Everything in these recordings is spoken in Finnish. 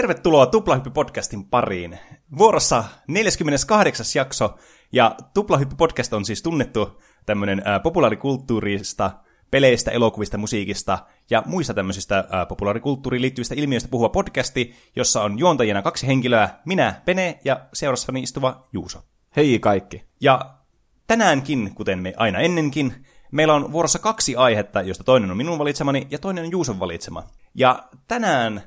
Tervetuloa Tuplahyppy-podcastin pariin. Vuorossa 48. jakso, ja Tuplahyppy-podcast on siis tunnettu tämmöinen populaarikulttuurista, peleistä, elokuvista, musiikista ja muista tämmöisistä ää, populaarikulttuuriin liittyvistä ilmiöistä puhuva podcasti, jossa on juontajina kaksi henkilöä, minä, Pene, ja seurassani istuva Juuso. Hei kaikki. Ja tänäänkin, kuten me aina ennenkin, meillä on vuorossa kaksi aihetta, josta toinen on minun valitsemani ja toinen on Juuson valitsema. Ja tänään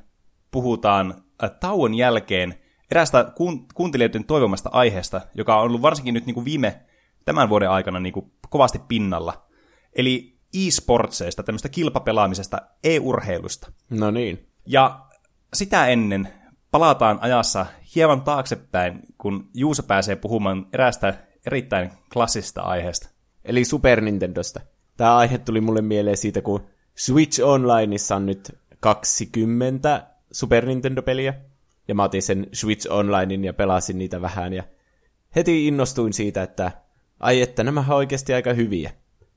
puhutaan äh, tauon jälkeen eräästä kuun- kuuntelijoiden toivomasta aiheesta, joka on ollut varsinkin nyt niin kuin viime tämän vuoden aikana niin kuin kovasti pinnalla. Eli e-sportseista, tämmöistä kilpapelaamisesta, e-urheilusta. No niin. Ja sitä ennen palataan ajassa hieman taaksepäin, kun Juuso pääsee puhumaan eräästä erittäin klassista aiheesta. Eli Super Nintendosta. Tämä aihe tuli mulle mieleen siitä, kun Switch Onlineissa on nyt 20 Super Nintendo-peliä. Ja mä otin sen Switch Onlinein ja pelasin niitä vähän. Ja heti innostuin siitä, että ai että nämä on oikeasti aika hyviä.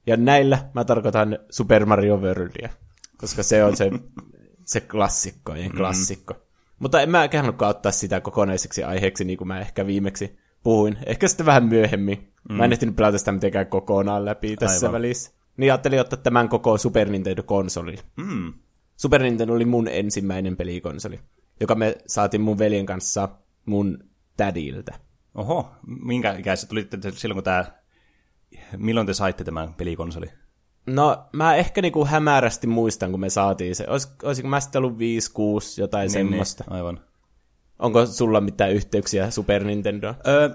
Ja näillä mä tarkoitan Super Mario Worldia, koska se on se, se klassikkojen klassikko. Mm. Mutta en mä halunnutkaan ottaa sitä kokonaiseksi aiheeksi, niin kuin mä ehkä viimeksi puhuin. Ehkä sitten vähän myöhemmin. Mm. Mä en ehtinyt pelata sitä mitenkään kokonaan läpi tässä Aivan. välissä. Niin ajattelin ottaa tämän koko Super Nintendo-konsoli. Mm. Super Nintendo oli mun ensimmäinen pelikonsoli, joka me saatiin mun veljen kanssa mun tädiltä. Oho, minkä ikäiset tulitte te silloin, kun tämä... Milloin te saitte tämän pelikonsoli? No, mä ehkä niinku hämärästi muistan, kun me saatiin se. Olis, olisiko mä sitten ollut 5, 6, jotain niin, semmoista. Niin, aivan. Onko sulla mitään yhteyksiä Super Nintendoon? Öö,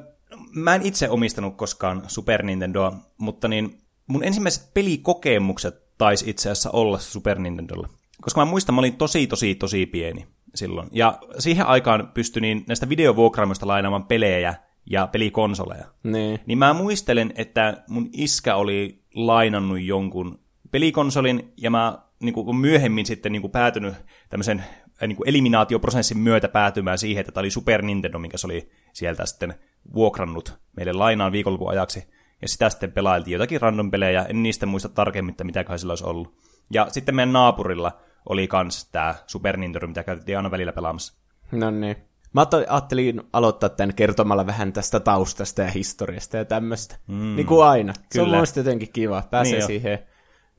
mä en itse omistanut koskaan Super Nintendoa, mutta niin mun ensimmäiset pelikokemukset taisi itse asiassa olla Super Nintendolla. Koska mä muistan, mä olin tosi, tosi, tosi pieni silloin. Ja siihen aikaan pystyin niin näistä videovuokraamoista lainaamaan pelejä ja pelikonsoleja. Niin. Niin mä muistelen, että mun iskä oli lainannut jonkun pelikonsolin, ja mä niin kuin, myöhemmin sitten niin kuin, päätynyt tämmöisen äh, niin kuin eliminaatioprosessin myötä päätymään siihen, että tämä oli Super Nintendo, minkä se oli sieltä sitten vuokrannut meille lainaan viikonlopun ajaksi. Ja sitä sitten pelailtiin jotakin random pelejä, en niistä muista tarkemmin, että mitäköhän sillä olisi ollut. Ja sitten meidän naapurilla oli kans tämä Super Nintendo, mitä käytettiin aina välillä pelaamassa. No niin. Mä ajattelin aloittaa tämän kertomalla vähän tästä taustasta ja historiasta ja tämmöistä. Mm. Niin kuin aina. Se on Kyllä. mun mielestä jotenkin kiva. Pääsee Niin jo. siihen,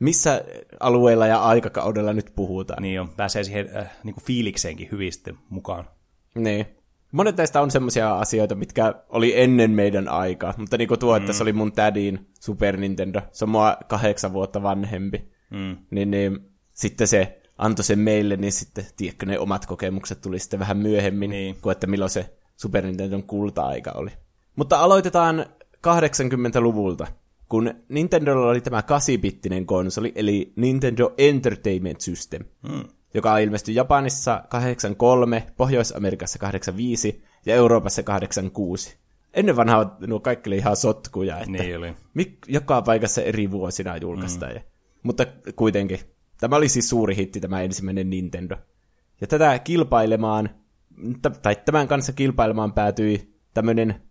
missä alueella ja aikakaudella nyt puhutaan. Niin jo, pääsee siihen äh, niin kuin fiilikseenkin hyvin sitten mukaan. Niin. Monet näistä on semmoisia asioita, mitkä oli ennen meidän aikaa, mutta niin kuin tuo, että se oli mun tädin Super Nintendo, se on mua kahdeksan vuotta vanhempi, Mm. niin, niin sitten se antoi sen meille, niin sitten, tiedätkö, ne omat kokemukset tuli sitten vähän myöhemmin, Niin. kuin että milloin se Super Nintendon kulta-aika oli. Mutta aloitetaan 80-luvulta, kun Nintendolla oli tämä 8-bittinen konsoli, eli Nintendo Entertainment System, Mm. joka ilmestyi Japanissa 83, Pohjois-Amerikassa 85 ja Euroopassa 86. Ennen vanhaa nuo kaikki oli ihan sotkuja, että Niin oli. mik, joka paikassa eri vuosina julkaistaan. Mm. Mutta kuitenkin, tämä oli siis suuri hitti, tämä ensimmäinen Nintendo. Ja tätä kilpailemaan, tai tämän kanssa kilpailemaan päätyi tämmöinen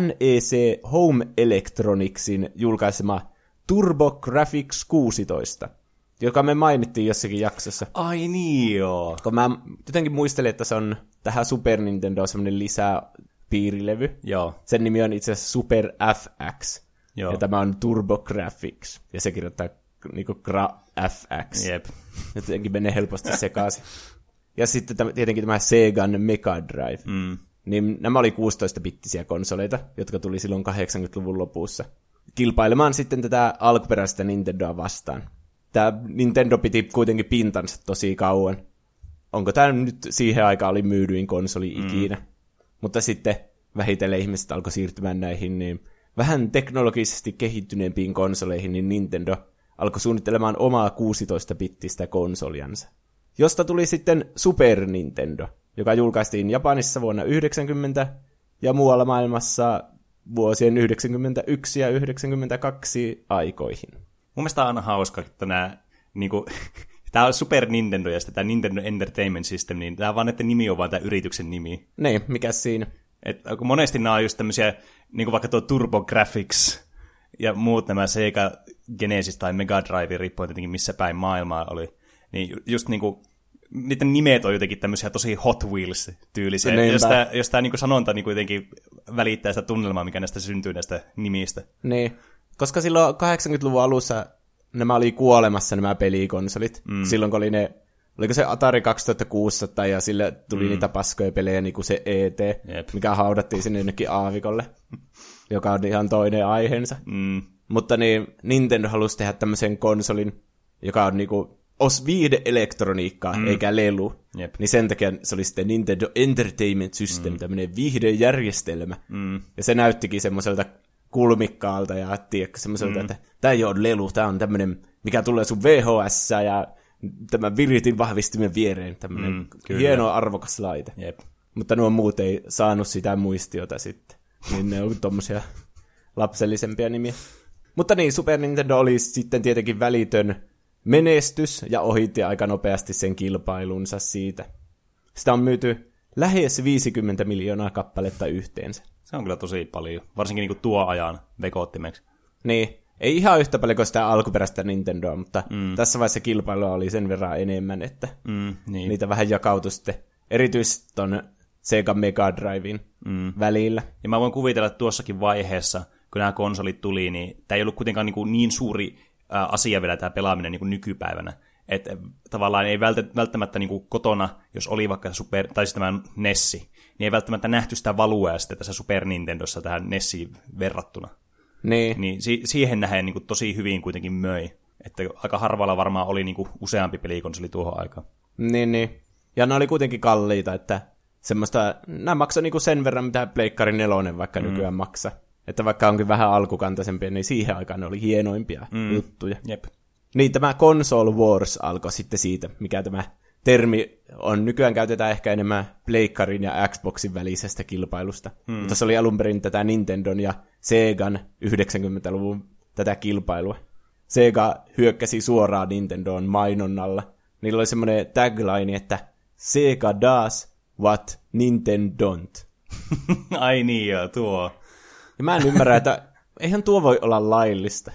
NEC Home Electronicsin julkaisema TurboGrafx 16, joka me mainittiin jossakin jaksossa. Ai niin joo. Kun mä jotenkin muistelin, että se on tähän Super Nintendo semmoinen lisää piirilevy. Joo. Sen nimi on itse asiassa Super FX. Joo. Ja tämä on TurboGrafx. Ja se kirjoittaa niinku gra FX. Jep. Jotenkin menee helposti sekaisin. Ja sitten tämä, tietenkin tämä Segan Mega Drive. Mm. Niin nämä oli 16-bittisiä konsoleita, jotka tuli silloin 80-luvun lopussa. Kilpailemaan sitten tätä alkuperäistä Nintendoa vastaan. Tämä Nintendo piti kuitenkin pintansa tosi kauan. Onko tämä nyt siihen aikaan oli myydyin konsoli ikinä? Mm. Mutta sitten vähitellen ihmiset alkoi siirtymään näihin niin vähän teknologisesti kehittyneempiin konsoleihin, niin Nintendo alkoi suunnittelemaan omaa 16-bittistä konsoliansa. Josta tuli sitten Super Nintendo, joka julkaistiin Japanissa vuonna 90 ja muualla maailmassa vuosien 91 ja 92 aikoihin. Mun mielestä on aina hauska, että nämä, niinku, tämä on Super Nintendo ja sitten tämä Nintendo Entertainment System, niin tämä vaan, että nimi on vaan tämä yrityksen nimi. Niin, mikä siinä? Et, kun monesti nämä on just tämmöisiä, niin kuin vaikka tuo TurboGrafx ja muut nämä Sega Genesis tai Mega Drive, riippuen tietenkin missä päin maailmaa oli, niin ju- just niin kuin niiden nimet on jotenkin tämmöisiä tosi Hot Wheels-tyylisiä, Niinpä. jos tämä, jos tämä niin sanonta niin kuitenkin välittää sitä tunnelmaa, mikä näistä syntyy näistä nimistä. Niin, koska silloin 80-luvun alussa nämä oli kuolemassa nämä pelikonsolit. Mm. Silloin kun oli ne, oliko se Atari 2600 ja sille tuli mm. niitä paskoja pelejä niin kuin se ET, Jep. mikä haudattiin sinne jonnekin aavikolle, joka on ihan toinen aiheensa. Mm. Mutta niin, Nintendo halusi tehdä tämmöisen konsolin, joka on niinku os viihde-elektroniikkaa, mm. eikä lelu. Jep. Niin sen takia se oli sitten Nintendo Entertainment System, mm. tämmöinen viihdejärjestelmä. Mm. Ja se näyttikin semmoiselta kulmikkaalta ja tiedätkö, semmoiselta, mm. että tämä ei ole lelu, tämä on tämmöinen, mikä tulee sun VHS ja tämän viritin vahvistimen viereen, tämmöinen Mm, kyllä. hieno arvokas laite. Jep. Mutta nuo muut ei saanut sitä muistiota sitten. Niin ne on tommosia lapsellisempia nimiä. Mutta niin, Super Nintendo oli sitten tietenkin välitön menestys ja ohitti aika nopeasti sen kilpailunsa siitä. Sitä on myyty lähes 50 miljoonaa kappaletta yhteensä. Se on kyllä tosi paljon, varsinkin niin tuo ajan vekoottimeksi. Niin, ei ihan yhtä paljon kuin sitä alkuperäistä Nintendoa, mutta mm. tässä vaiheessa kilpailua oli sen verran enemmän, että Mm, niin. niitä vähän jakautui sitten erityisesti ton Sega Mega Drivein mm. välillä. Ja mä voin kuvitella, että tuossakin vaiheessa, kun nämä konsolit tuli, niin tämä ei ollut kuitenkaan niin, niin suuri asia vielä tämä pelaaminen niin kuin nykypäivänä. Että tavallaan ei välttämättä niin kuin kotona, jos oli vaikka Super, tai siis tämä Nessi, niin ei välttämättä nähty sitä valuea sitten tässä Super Nintendossa tähän Nessiin verrattuna. Niin, Niin si- siihen nähden niin kuin tosi hyvin kuitenkin möi. Että aika harvalla varmaan oli niin kuin useampi pelikonsoli tuohon aikaan. Niin, niin. Ja ne oli kuitenkin kalliita, että semmoista, nämä maksoi niinku sen verran, mitä Pleikkari nelonen vaikka mm. nykyään maksaa. Että vaikka onkin vähän alkukantaisempia, niin siihen aikaan ne oli hienoimpia mm. juttuja. Jep. Niin tämä Console Wars alkoi sitten siitä, mikä tämä termi on. Nykyään käytetään ehkä enemmän Pleikkarin ja Xboxin välisestä kilpailusta. Mm. Mutta se oli alun perin tätä Nintendon ja Segan 90-luvun tätä kilpailua. Sega hyökkäsi suoraan Nintendoon mainonnalla. Niillä oli semmoinen tagline, että Sega does what Nintendo don't. Ai niin joo, tuo. Ja mä en ymmärrä, että eihän tuo voi olla laillista.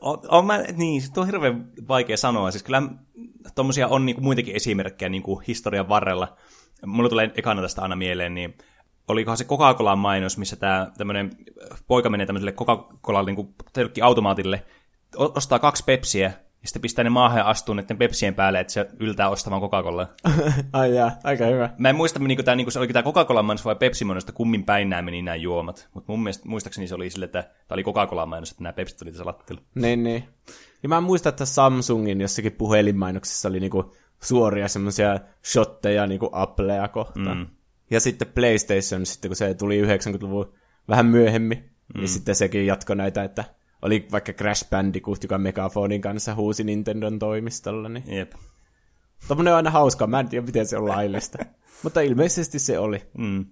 On, on mä, niin, se on hirveän vaikea sanoa. Siis kyllä tommosia on niinku muitakin esimerkkejä niinku historian varrella. Mulla tulee ekana tästä aina mieleen, niin olikohan se Coca-Cola mainos, missä tämä tämmöinen poika menee tämmöiselle Coca-Cola niinku, jollekin automaatille, ostaa kaksi pepsiä, ja sitten pistää ne maahan ja astuu näiden pepsien päälle, että se yltää ostamaan Coca-Colaa. Ai jaa, aika hyvä. Mä en muista, niinku, tää, niinku, se oliko tämä Coca-Cola mainos vai Pepsi mainos, että kummin päin nämä meni nämä juomat. Mutta mun mielestä, muistaakseni se oli sille, että tämä oli Coca-Cola mainos, että nämä Pepsit tuli tässä lattialla. Niin, niin. Ja mä muistan, että Samsungin jossakin puhelinmainoksessa oli niinku suoria semmoisia shotteja niinku Applea kohtaan. Mm. Ja sitten PlayStation, sitten kun se tuli 90-luvun vähän myöhemmin, mm. niin sitten sekin jatkoi näitä, että oli vaikka Crash Bandicoot, joka Megafonin kanssa huusi Nintendon toimistolla, niin Jep. tommonen on aina hauskaa, mä en tiedä miten se on laillista. Mutta ilmeisesti se oli. Mm.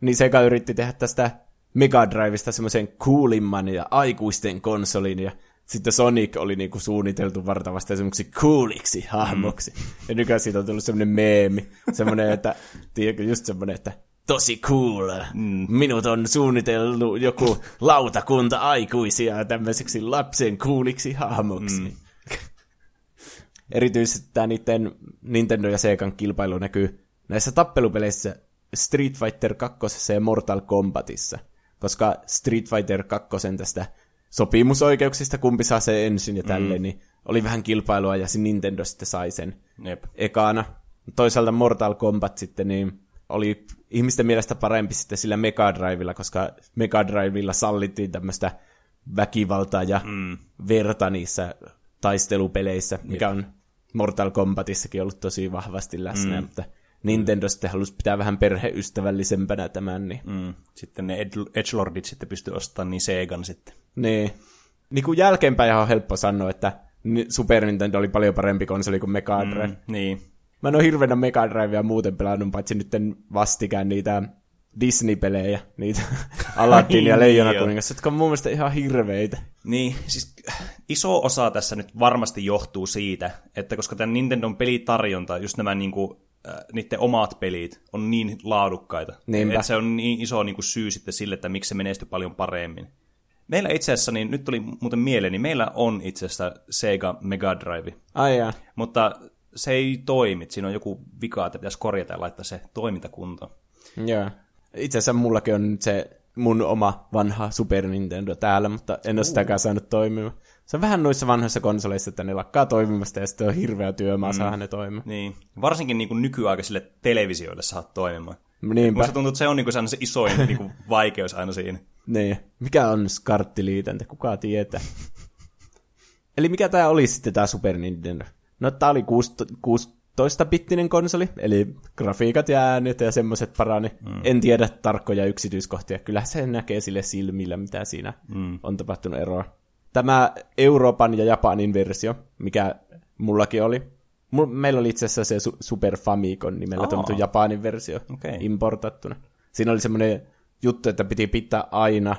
Niin Sega yritti tehdä tästä Mega Drivesta semmoisen coolimman ja aikuisten konsolin, ja sitten Sonic oli niinku suunniteltu vartavasti semmoiksi cooliksi hahmoksi. Mm. Ja nykyään siitä on tullut semmoinen meemi, semmoinen, että, tiedätkö, just semmoinen, että tosi cool. Mm. Minut on suunniteltu joku lautakunta aikuisia tämmöiseksi lapsen cooliksi hahmoksi. Mm. Erityisesti tämä niiden Nintendo ja Segan kilpailu näkyy näissä tappelupeleissä Street Fighter 2 ja Mortal Kombatissa, koska Street Fighter 2 tästä sopimusoikeuksista, kumpi saa se ensin ja tälleen, mm. niin oli vähän kilpailua ja se Nintendo sitten sai sen Jep. ekana. Toisaalta Mortal Kombat sitten niin oli ihmisten mielestä parempi sitten sillä Mega Drivella, koska Mega Drivella sallittiin tämmöistä väkivaltaa ja mm. verta niissä taistelupeleissä, mikä on Mortal Kombatissakin ollut tosi vahvasti läsnä, mm. mutta Nintendo sitten halusi pitää vähän perheystävällisempänä tämän, niin, Mm. Sitten ne Ed- Edgelordit sitten pystyi ostamaan niin Segan sitten. niin. niin kuin jälkeenpäin on helppo sanoa, että Super Nintendo oli paljon parempi konsoli kuin Mega Drive. Mm. Niin. Mä en ole hirveänä Mega Drivea muuten pelannut, paitsi nyt vastikään niitä Disney-pelejä, niitä Aladdin ja Niin, Leijona kuningas, jotka on mun mielestä ihan hirveitä. Niin, siis iso osa tässä nyt varmasti johtuu siitä, että koska tämän Nintendon pelitarjonta, just nämä niinku, äh, niiden omat pelit, on niin laadukkaita. Niinpä. Että se on niin iso niinku syy sitten sille, että miksi se menestyy paljon paremmin. Meillä itse asiassa, niin nyt tuli muuten mieleen, niin meillä on itse asiassa Sega Mega Drive. Ai jaa. Mutta se ei toimi. Siinä on joku vika, että pitäisi korjata ja laittaa se toimintakuntoon. Joo. Itse asiassa mullakin on nyt se mun oma vanha Super Nintendo täällä, mutta en ole sitäkään saanut toimimaan. Se on vähän noissa vanhoissa konsoleissa, että ne lakkaa toimimasta ja sitten on hirveä työmaa mm. saada ne toimimaan. Niin. Varsinkin niin kuin nykyaikaisille televisioille saat toimimaan. Niinpä. Musta tuntuu, että se on niin kuin se, isoin niin kuin vaikeus aina siinä. Niin. Mikä on skarttiliitäntä? Kuka tietää? Eli mikä tämä oli sitten tämä Super Nintendo? No tämä oli 16-bittinen konsoli, eli grafiikat ja äänet ja semmoiset parani. Mm. En tiedä tarkkoja yksityiskohtia. Kyllä se näkee sille silmillä, mitä siinä mm. on tapahtunut eroa. Tämä Euroopan ja Japanin versio, mikä mullakin oli. Meillä oli itse asiassa se Super Famicom nimellä tunnettu Japanin versio okay. importattuna. Siinä oli semmoinen juttu, että piti pitää aina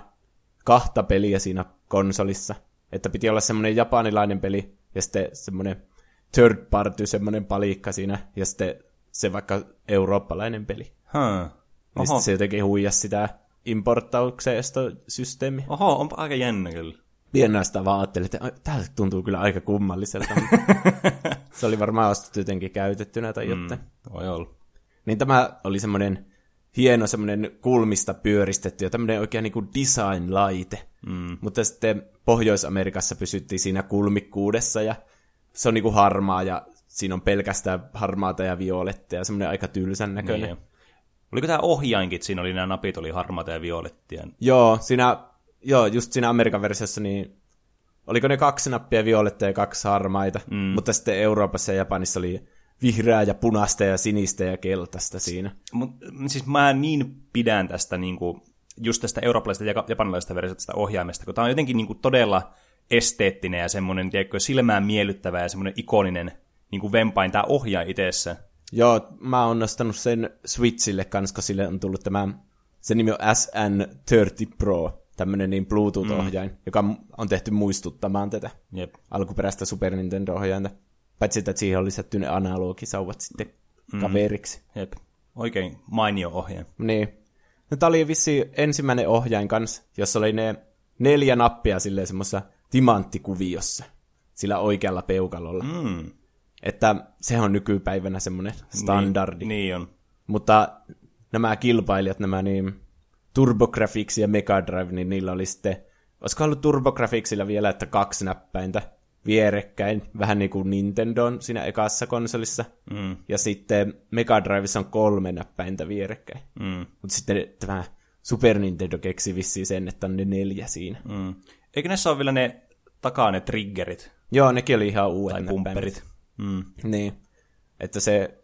kahta peliä siinä konsolissa. Että piti olla semmoinen japanilainen peli ja sitten semmoinen third party, semmoinen palikka siinä, ja sitten se vaikka eurooppalainen peli. Huh. Ja sitten se jotenkin huijas sitä importtaukseesta systeemi. Oho, onpa aika jännä kyllä. Pienää sitä vaan ajattelin, että tämä tuntuu kyllä aika kummalliselta. se oli varmaan ostettu jotenkin käytettynä tai mm, jotain. Voi olla. Niin tämä oli semmoinen hieno semmoinen kulmista pyöristetty ja tämmöinen oikein niin design-laite. Mm. Mutta sitten Pohjois-Amerikassa pysyttiin siinä kulmikkuudessa ja se on niinku harmaa ja siinä on pelkästään harmaata ja violettia ja semmoinen aika tylsän näköinen. Niin. Oliko tämä ohjainkin, siinä oli nämä napit, oli harmaata ja violettia? Joo, siinä, joo, just siinä Amerikan versiossa, niin oliko ne kaksi nappia violettia ja kaksi harmaita, mm. mutta sitten Euroopassa ja Japanissa oli vihreää ja punaista ja sinistä ja keltaista siinä. Mut, siis mä niin pidän tästä niinku, just tästä eurooppalaisesta ja japanilaisesta versiosta ohjaimesta, kun tämä on jotenkin niinku todella esteettinen ja semmoinen tiedätkö, silmään miellyttävä ja semmoinen ikoninen niin kuin vempain tämä ohjaa itsessä. Joo, mä oon nostanut sen Switchille kanssa, kun sille on tullut tämä, se nimi on SN30 Pro, tämmöinen niin Bluetooth-ohjain, mm. joka on tehty muistuttamaan tätä Jep. alkuperäistä Super Nintendo-ohjainta. Paitsi, että siihen on lisätty ne analogisauvat sitten mm. kaveriksi. Jep. Oikein mainio ohjain. Niin. No, tämä oli vissi ensimmäinen ohjain kanssa, jossa oli ne neljä nappia silleen semmoisessa timanttikuviossa sillä oikealla peukalolla. Mm. Että se on nykypäivänä semmoinen standardi. Niin, niin on. Mutta nämä kilpailijat, nämä niin TurboGrafx ja Mega Drive, niin niillä oli sitten, olisiko ollut TurboGrafxilla vielä, että kaksi näppäintä vierekkäin, vähän niin kuin Nintendo siinä ekassa konsolissa. Mm. Ja sitten Mega Drivessa on kolme näppäintä vierekkäin. Mm. Mutta sitten tämä Super Nintendo keksi vissiin sen, että on ne neljä siinä. Mm. Eikö näissä ole vielä ne takaa ne triggerit? Joo, nekin oli ihan uudet Tai pumperit. Mm. Niin. Että se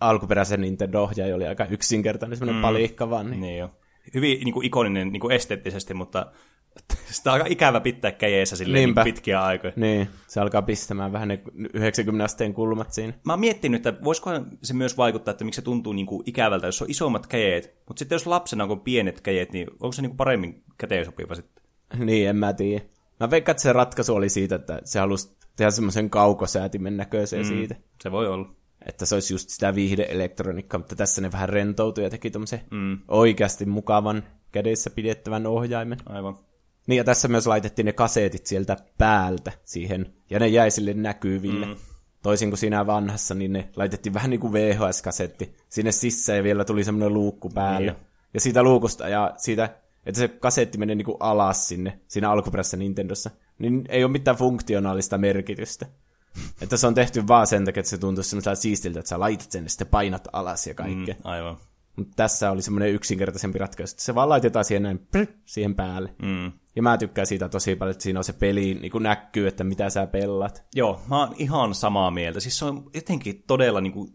alkuperäisen Nintendo-ohjaaja oli aika yksinkertainen, semmoinen mm. palikka vaan. Niin, niin jo. Hyvin niin kuin ikoninen niin kuin esteettisesti, mutta sitä on aika ikävä pitää käjeessä silleen niin pitkiä aikoja. Niin, se alkaa pistämään vähän ne 90 asteen kulmat siinä. Mä oon miettinyt, että voisiko se myös vaikuttaa, että miksi se tuntuu niin kuin ikävältä, jos on isommat käjeet, mutta sitten jos lapsena on pienet käjeet, niin onko se niin kuin paremmin käteen sopiva sitten? Niin, en mä tiedä. Mä veikkaan, että se ratkaisu oli siitä, että se halusi tehdä semmoisen kaukosäätimen näköisen mm, siitä. Se voi olla. Että se olisi just sitä viihdeelektroniikkaa, mutta tässä ne vähän rentoutui ja teki tommosen mm. oikeasti mukavan kädessä pidettävän ohjaimen. Aivan. Niin ja tässä myös laitettiin ne kaseetit sieltä päältä siihen, ja ne jäi sille näkyville. Mm. Toisin kuin siinä vanhassa, niin ne laitettiin vähän niin kuin VHS-kasetti sinne sisään ja vielä tuli semmoinen luukku päälle. Niin. Ja siitä luukusta ja siitä että se kasetti menee niinku alas sinne, siinä alkuperäisessä Nintendossa, niin ei ole mitään funktionaalista merkitystä. että se on tehty vaan sen takia, että se tuntuu semmoisella siistiltä, että sä laitat sen ja sitten painat alas ja kaikkea. Mm, aivan. Mutta tässä oli semmoinen yksinkertaisempi ratkaisu, että se vaan laitetaan siihen näin prr, siihen päälle. Mm. Ja mä tykkään siitä tosi paljon, että siinä on se peli, niin kuin näkyy, että mitä sä pellat. Joo, mä oon ihan samaa mieltä. Siis se on jotenkin todella niin kuin,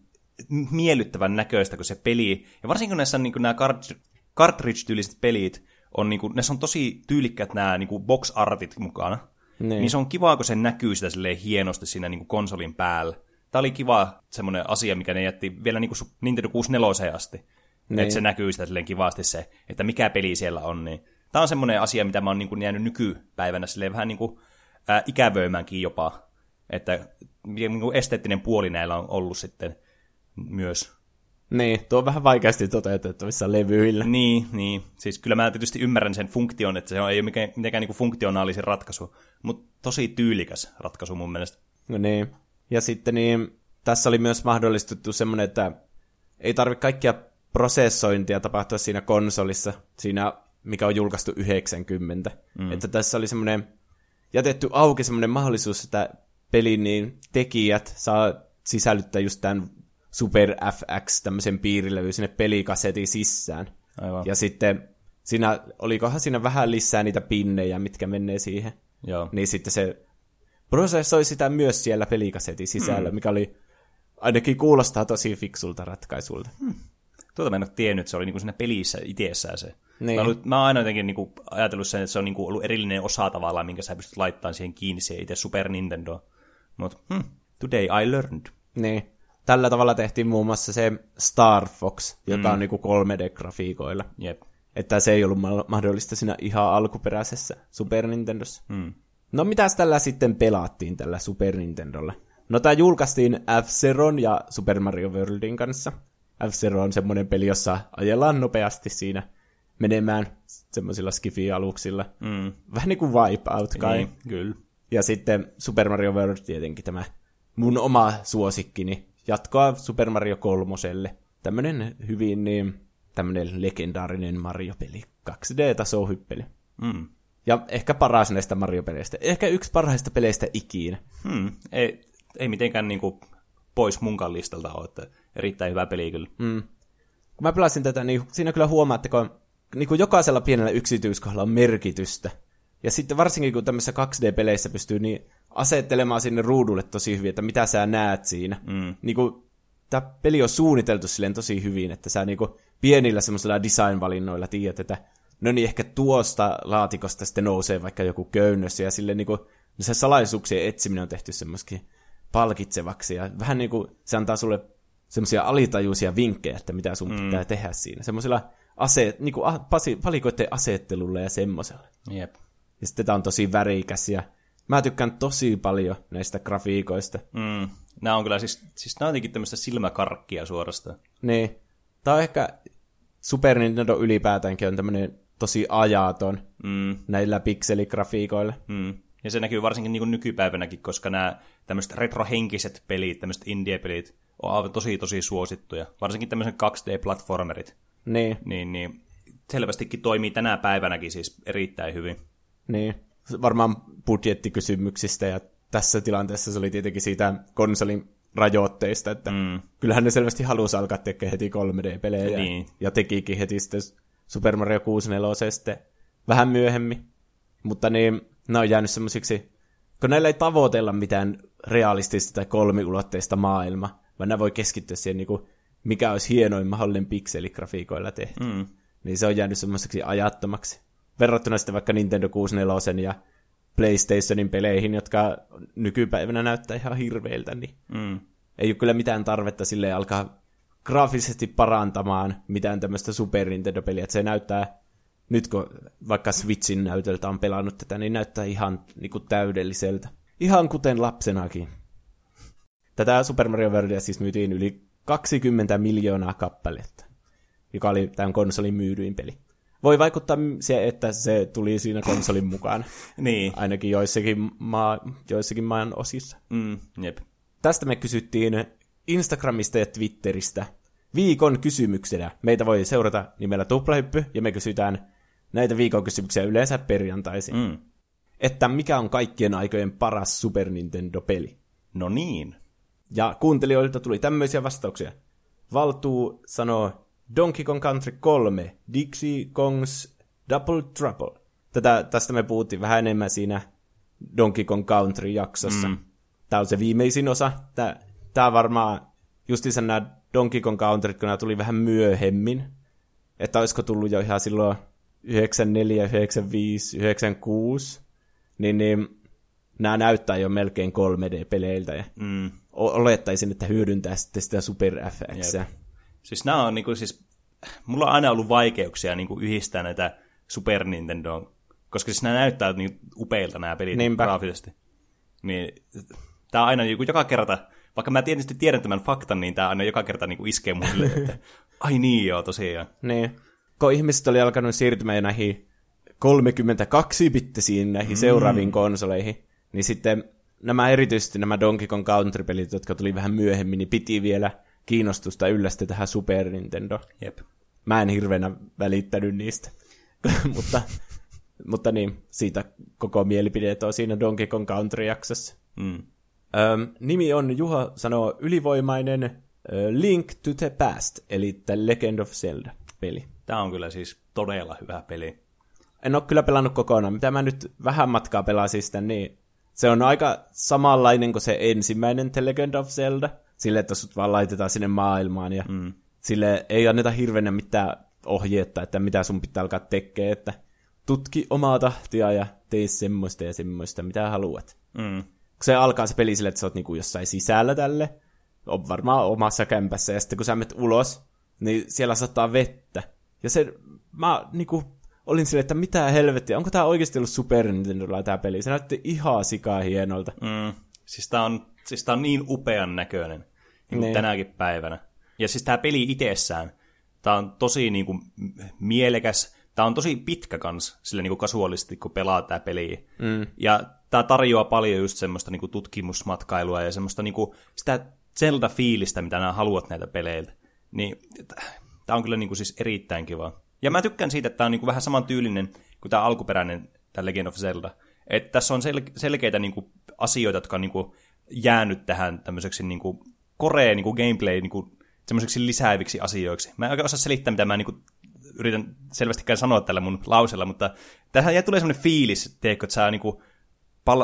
miellyttävän näköistä, kun se peli, ja varsinkin näissä niin kuin nämä cartridge-tyyliset pelit, on niinku, ne on tosi tyylikkäät nämä niinku box-artit mukana. Niin. niin se on kiva, kun se näkyy sitä hienosti siinä niinku konsolin päällä. Tämä oli kiva semmoinen asia, mikä ne jätti vielä niinku Nintendo 64 asti. Niin. Että se näkyy sitä silleen kivasti se, että mikä peli siellä on. Niin. Tämä on semmoinen asia, mitä mä oon niinku jäänyt nykypäivänä silleen vähän niinku, ää, ikävöimänkin jopa. Että niinku esteettinen puoli näillä on ollut sitten myös. Niin, tuo on vähän vaikeasti toteutettavissa levyillä. Niin, niin. Siis kyllä mä tietysti ymmärrän sen funktion, että se ei ole mikään, mitenkään niin funktionaalisin ratkaisu, mutta tosi tyylikäs ratkaisu mun mielestä. No niin. Ja sitten niin, tässä oli myös mahdollistettu semmoinen, että ei tarvitse kaikkia prosessointia tapahtua siinä konsolissa, siinä mikä on julkaistu 90. Mm. Että tässä oli semmoinen jätetty auki semmoinen mahdollisuus, että pelin niin tekijät saa sisällyttää just tämän Super FX tämmöisen piirilevy sinne pelikasetin sisään. Aivan. Ja sitten siinä, olikohan siinä vähän lisää niitä pinnejä, mitkä menee siihen. Joo. Niin sitten se prosessoi sitä myös siellä pelikasetin sisällä, mm. mikä oli ainakin kuulostaa tosi fiksulta ratkaisulta. Hmm. Tuota mä en ole tiennyt, että se oli niinku siinä pelissä itsessään se. Niin. Mä, ollut, mä oon aina jotenkin niinku ajatellut sen, että se on niinku ollut erillinen osa tavallaan, minkä sä pystyt laittamaan siihen kiinni siihen itse Super Nintendo. Mutta hmm, today I learned. Niin. Tällä tavalla tehtiin muun muassa se Star Fox, joka mm. on niinku 3D-grafiikoilla. Jep. Että se ei ollut ma- mahdollista siinä ihan alkuperäisessä Super Nintendossa. Mm. No mitäs tällä sitten pelattiin tällä Super Nintendolla? No tää julkaistiin f ja Super Mario Worldin kanssa. f on semmoinen peli, jossa ajellaan nopeasti siinä menemään semmoisilla skifi-aluksilla. Mm. Vähän niin kuin Wipeout kai. Niin, kyllä. Ja sitten Super Mario World tietenkin tämä mun oma suosikkini jatkoa Super Mario kolmoselle. Tämmönen hyvin niin, tämmönen legendaarinen Mario-peli. 2D-tasohyppely. Mm. Ja ehkä paras näistä Mario-peleistä. Ehkä yksi parhaista peleistä ikinä. Hmm. Ei, ei mitenkään niinku pois munkan listalta ole, että erittäin hyvä peli kyllä. Mm. Kun mä pelasin tätä, niin siinä kyllä huomaatte, kun niin kuin jokaisella pienellä yksityiskohdalla on merkitystä. Ja sitten varsinkin kun tämmöisissä 2D-peleissä pystyy niin asettelemaan sinne ruudulle tosi hyvin, että mitä sä näet siinä. Mm. Niin kuin, tämä peli on suunniteltu silleen tosi hyvin, että sä niin kuin pienillä semmoisilla design-valinnoilla tiedät, että no niin ehkä tuosta laatikosta sitten nousee vaikka joku köynnös, ja sille niin kuin, se salaisuuksien etsiminen on tehty semmoisikin palkitsevaksi, ja vähän niin kuin se antaa sulle semmoisia alitajuisia vinkkejä, että mitä sun mm. pitää tehdä siinä. Semmoisilla ase, niin kuin valikoiden asettelulla ja semmoisella. Jep. Ja sitten tämä on tosi värikäs, ja mä tykkään tosi paljon näistä grafiikoista. Mm. Nämä on kyllä siis, siis nämä on jotenkin tämmöistä silmäkarkkia suorastaan. Niin. Tämä on ehkä Super Nintendo ylipäätäänkin on tämmöinen tosi ajaton mm. näillä pikseligrafiikoilla. Mm. Ja se näkyy varsinkin niin nykypäivänäkin, koska nämä tämmöiset retrohenkiset pelit, tämmöiset indie-pelit, on aivan tosi tosi suosittuja. Varsinkin tämmöiset 2D-platformerit. Niin. Niin, niin selvästikin toimii tänä päivänäkin siis erittäin hyvin. Niin. Varmaan budjettikysymyksistä ja tässä tilanteessa se oli tietenkin siitä konsolin rajoitteista, että mm. kyllähän ne selvästi halusi alkaa tekemään heti 3D-pelejä niin. ja tekikin heti sitten Super Mario 64 sitten vähän myöhemmin. Mutta niin, ne on jäänyt semmoisiksi, kun näillä ei tavoitella mitään realistista tai kolmiulotteista maailmaa, vaan ne voi keskittyä siihen, niin kuin, mikä olisi hienoin mahdollinen pikseligrafiikoilla tehty. Mm. Niin se on jäänyt semmoiseksi ajattomaksi. Verrattuna sitten vaikka Nintendo 64 ja PlayStationin peleihin, jotka nykypäivänä näyttää ihan hirveiltä, niin mm. ei ole kyllä mitään tarvetta sille alkaa graafisesti parantamaan mitään tämmöistä Super Nintendo-peliä, että se näyttää, nyt kun vaikka Switchin näytöltä on pelannut tätä, niin näyttää ihan niin kuin täydelliseltä. Ihan kuten lapsenakin. Tätä Super Mario Worldia siis myytiin yli 20 miljoonaa kappaletta, joka oli tämän konsolin myydyin peli. Voi vaikuttaa se, että se tuli siinä konsolin mukaan. niin. Ainakin joissakin, maa, joissakin maan osissa. Mm, jep. Tästä me kysyttiin Instagramista ja Twitteristä viikon kysymyksenä. Meitä voi seurata nimellä Tuplahyppy, ja me kysytään näitä viikon kysymyksiä yleensä perjantaisin. Mm. Että mikä on kaikkien aikojen paras Super Nintendo-peli? No niin. Ja kuuntelijoilta tuli tämmöisiä vastauksia. Valtuu sanoo Donkey Kong Country 3, Dixie Kong's Double Trouble. Tätä, tästä me puhuttiin vähän enemmän siinä Donkey Kong Country-jaksossa. Mm. Tämä on se viimeisin osa. Tämä, tämä on varmaan justiinsa nämä Donkey Kong Country, kun nämä tuli vähän myöhemmin. Että olisiko tullut jo ihan silloin 94, 95, 96. Niin, niin nämä näyttää jo melkein 3D-peleiltä. Ja mm. olettaisin, että hyödyntää sitten sitä Super FX. Jep. Siis nämä on niinku, siis, mulla on aina ollut vaikeuksia niinku yhdistää näitä Super Nintendo, koska siis nämä näyttää niin upeilta nämä pelit Niinpä. graafisesti. Niin, tämä on aina niinku, joka kerta, vaikka mä tietysti tiedän tämän faktan, niin tämä aina joka kerta niinku iskee mulle, että ai niin joo, tosiaan. Niin, kun ihmiset oli alkanut siirtymään näihin 32-bittisiin näihin mm. seuraaviin konsoleihin, niin sitten nämä erityisesti nämä Donkey Kong Country-pelit, jotka tuli vähän myöhemmin, niin piti vielä kiinnostusta yllästi tähän Super Nintendo. Jep. Mä en hirveänä välittänyt niistä. mutta, mutta niin, siitä koko mielipide on siinä Donkey Kong Country-jaksossa. Mm. Öm, nimi on, Juha sanoo, ylivoimainen Link to the Past, eli The Legend of Zelda-peli. Tämä on kyllä siis todella hyvä peli. En ole kyllä pelannut kokonaan. Mitä mä nyt vähän matkaa pelasin sitä, niin se on aika samanlainen kuin se ensimmäinen The Legend of Zelda. Sille, että sut vaan laitetaan sinne maailmaan ja mm. sille ei anneta hirveänä mitään ohjeetta, että mitä sun pitää alkaa tekemään, että tutki omaa tahtia ja tee semmoista ja semmoista, mitä haluat. Mm. Kun se alkaa se peli sille, että sä oot niinku jossain sisällä tälle, on varmaan omassa kämpässä, ja sitten kun sä menet ulos, niin siellä saattaa vettä. Ja se, mä niinku olin silleen, että mitä helvettiä, onko tää oikeasti ollut Super Nintendolla tää peli? Se näytti ihan sikaa hienolta. Mm. Siis tää on, siis tää on niin upean näköinen niin Niin. tänäkin päivänä. Ja siis tää peli itsessään, tää on tosi niin kuin, mielekäs, tää on tosi pitkä kans, sille niin kuin kasuaalisti, kun pelaa tää peliä. Mm. Ja tää tarjoaa paljon just semmoista niin kuin tutkimusmatkailua ja semmoista niin kuin, sitä Zelda-fiilistä, mitä nämä haluat näitä peleiltä. Niin tää on kyllä niin kuin, siis erittäin kiva. Ja mä tykkään siitä, että tää on niin kuin, vähän saman tyylinen kuin tää alkuperäinen, tää Legend of Zelda. Että tässä on sel- selkeitä niin kuin, asioita, jotka on niin kuin, jäänyt tähän tämmöiseksi niin kuin, koreen niin kuin gameplay niin kuin, semmoiseksi lisääviksi asioiksi. Mä en oikein osaa selittää, mitä mä niin kuin, yritän selvästikään sanoa tällä mun lausella, mutta tähän jää tulee semmoinen fiilis, teekö, että sä niin kuin,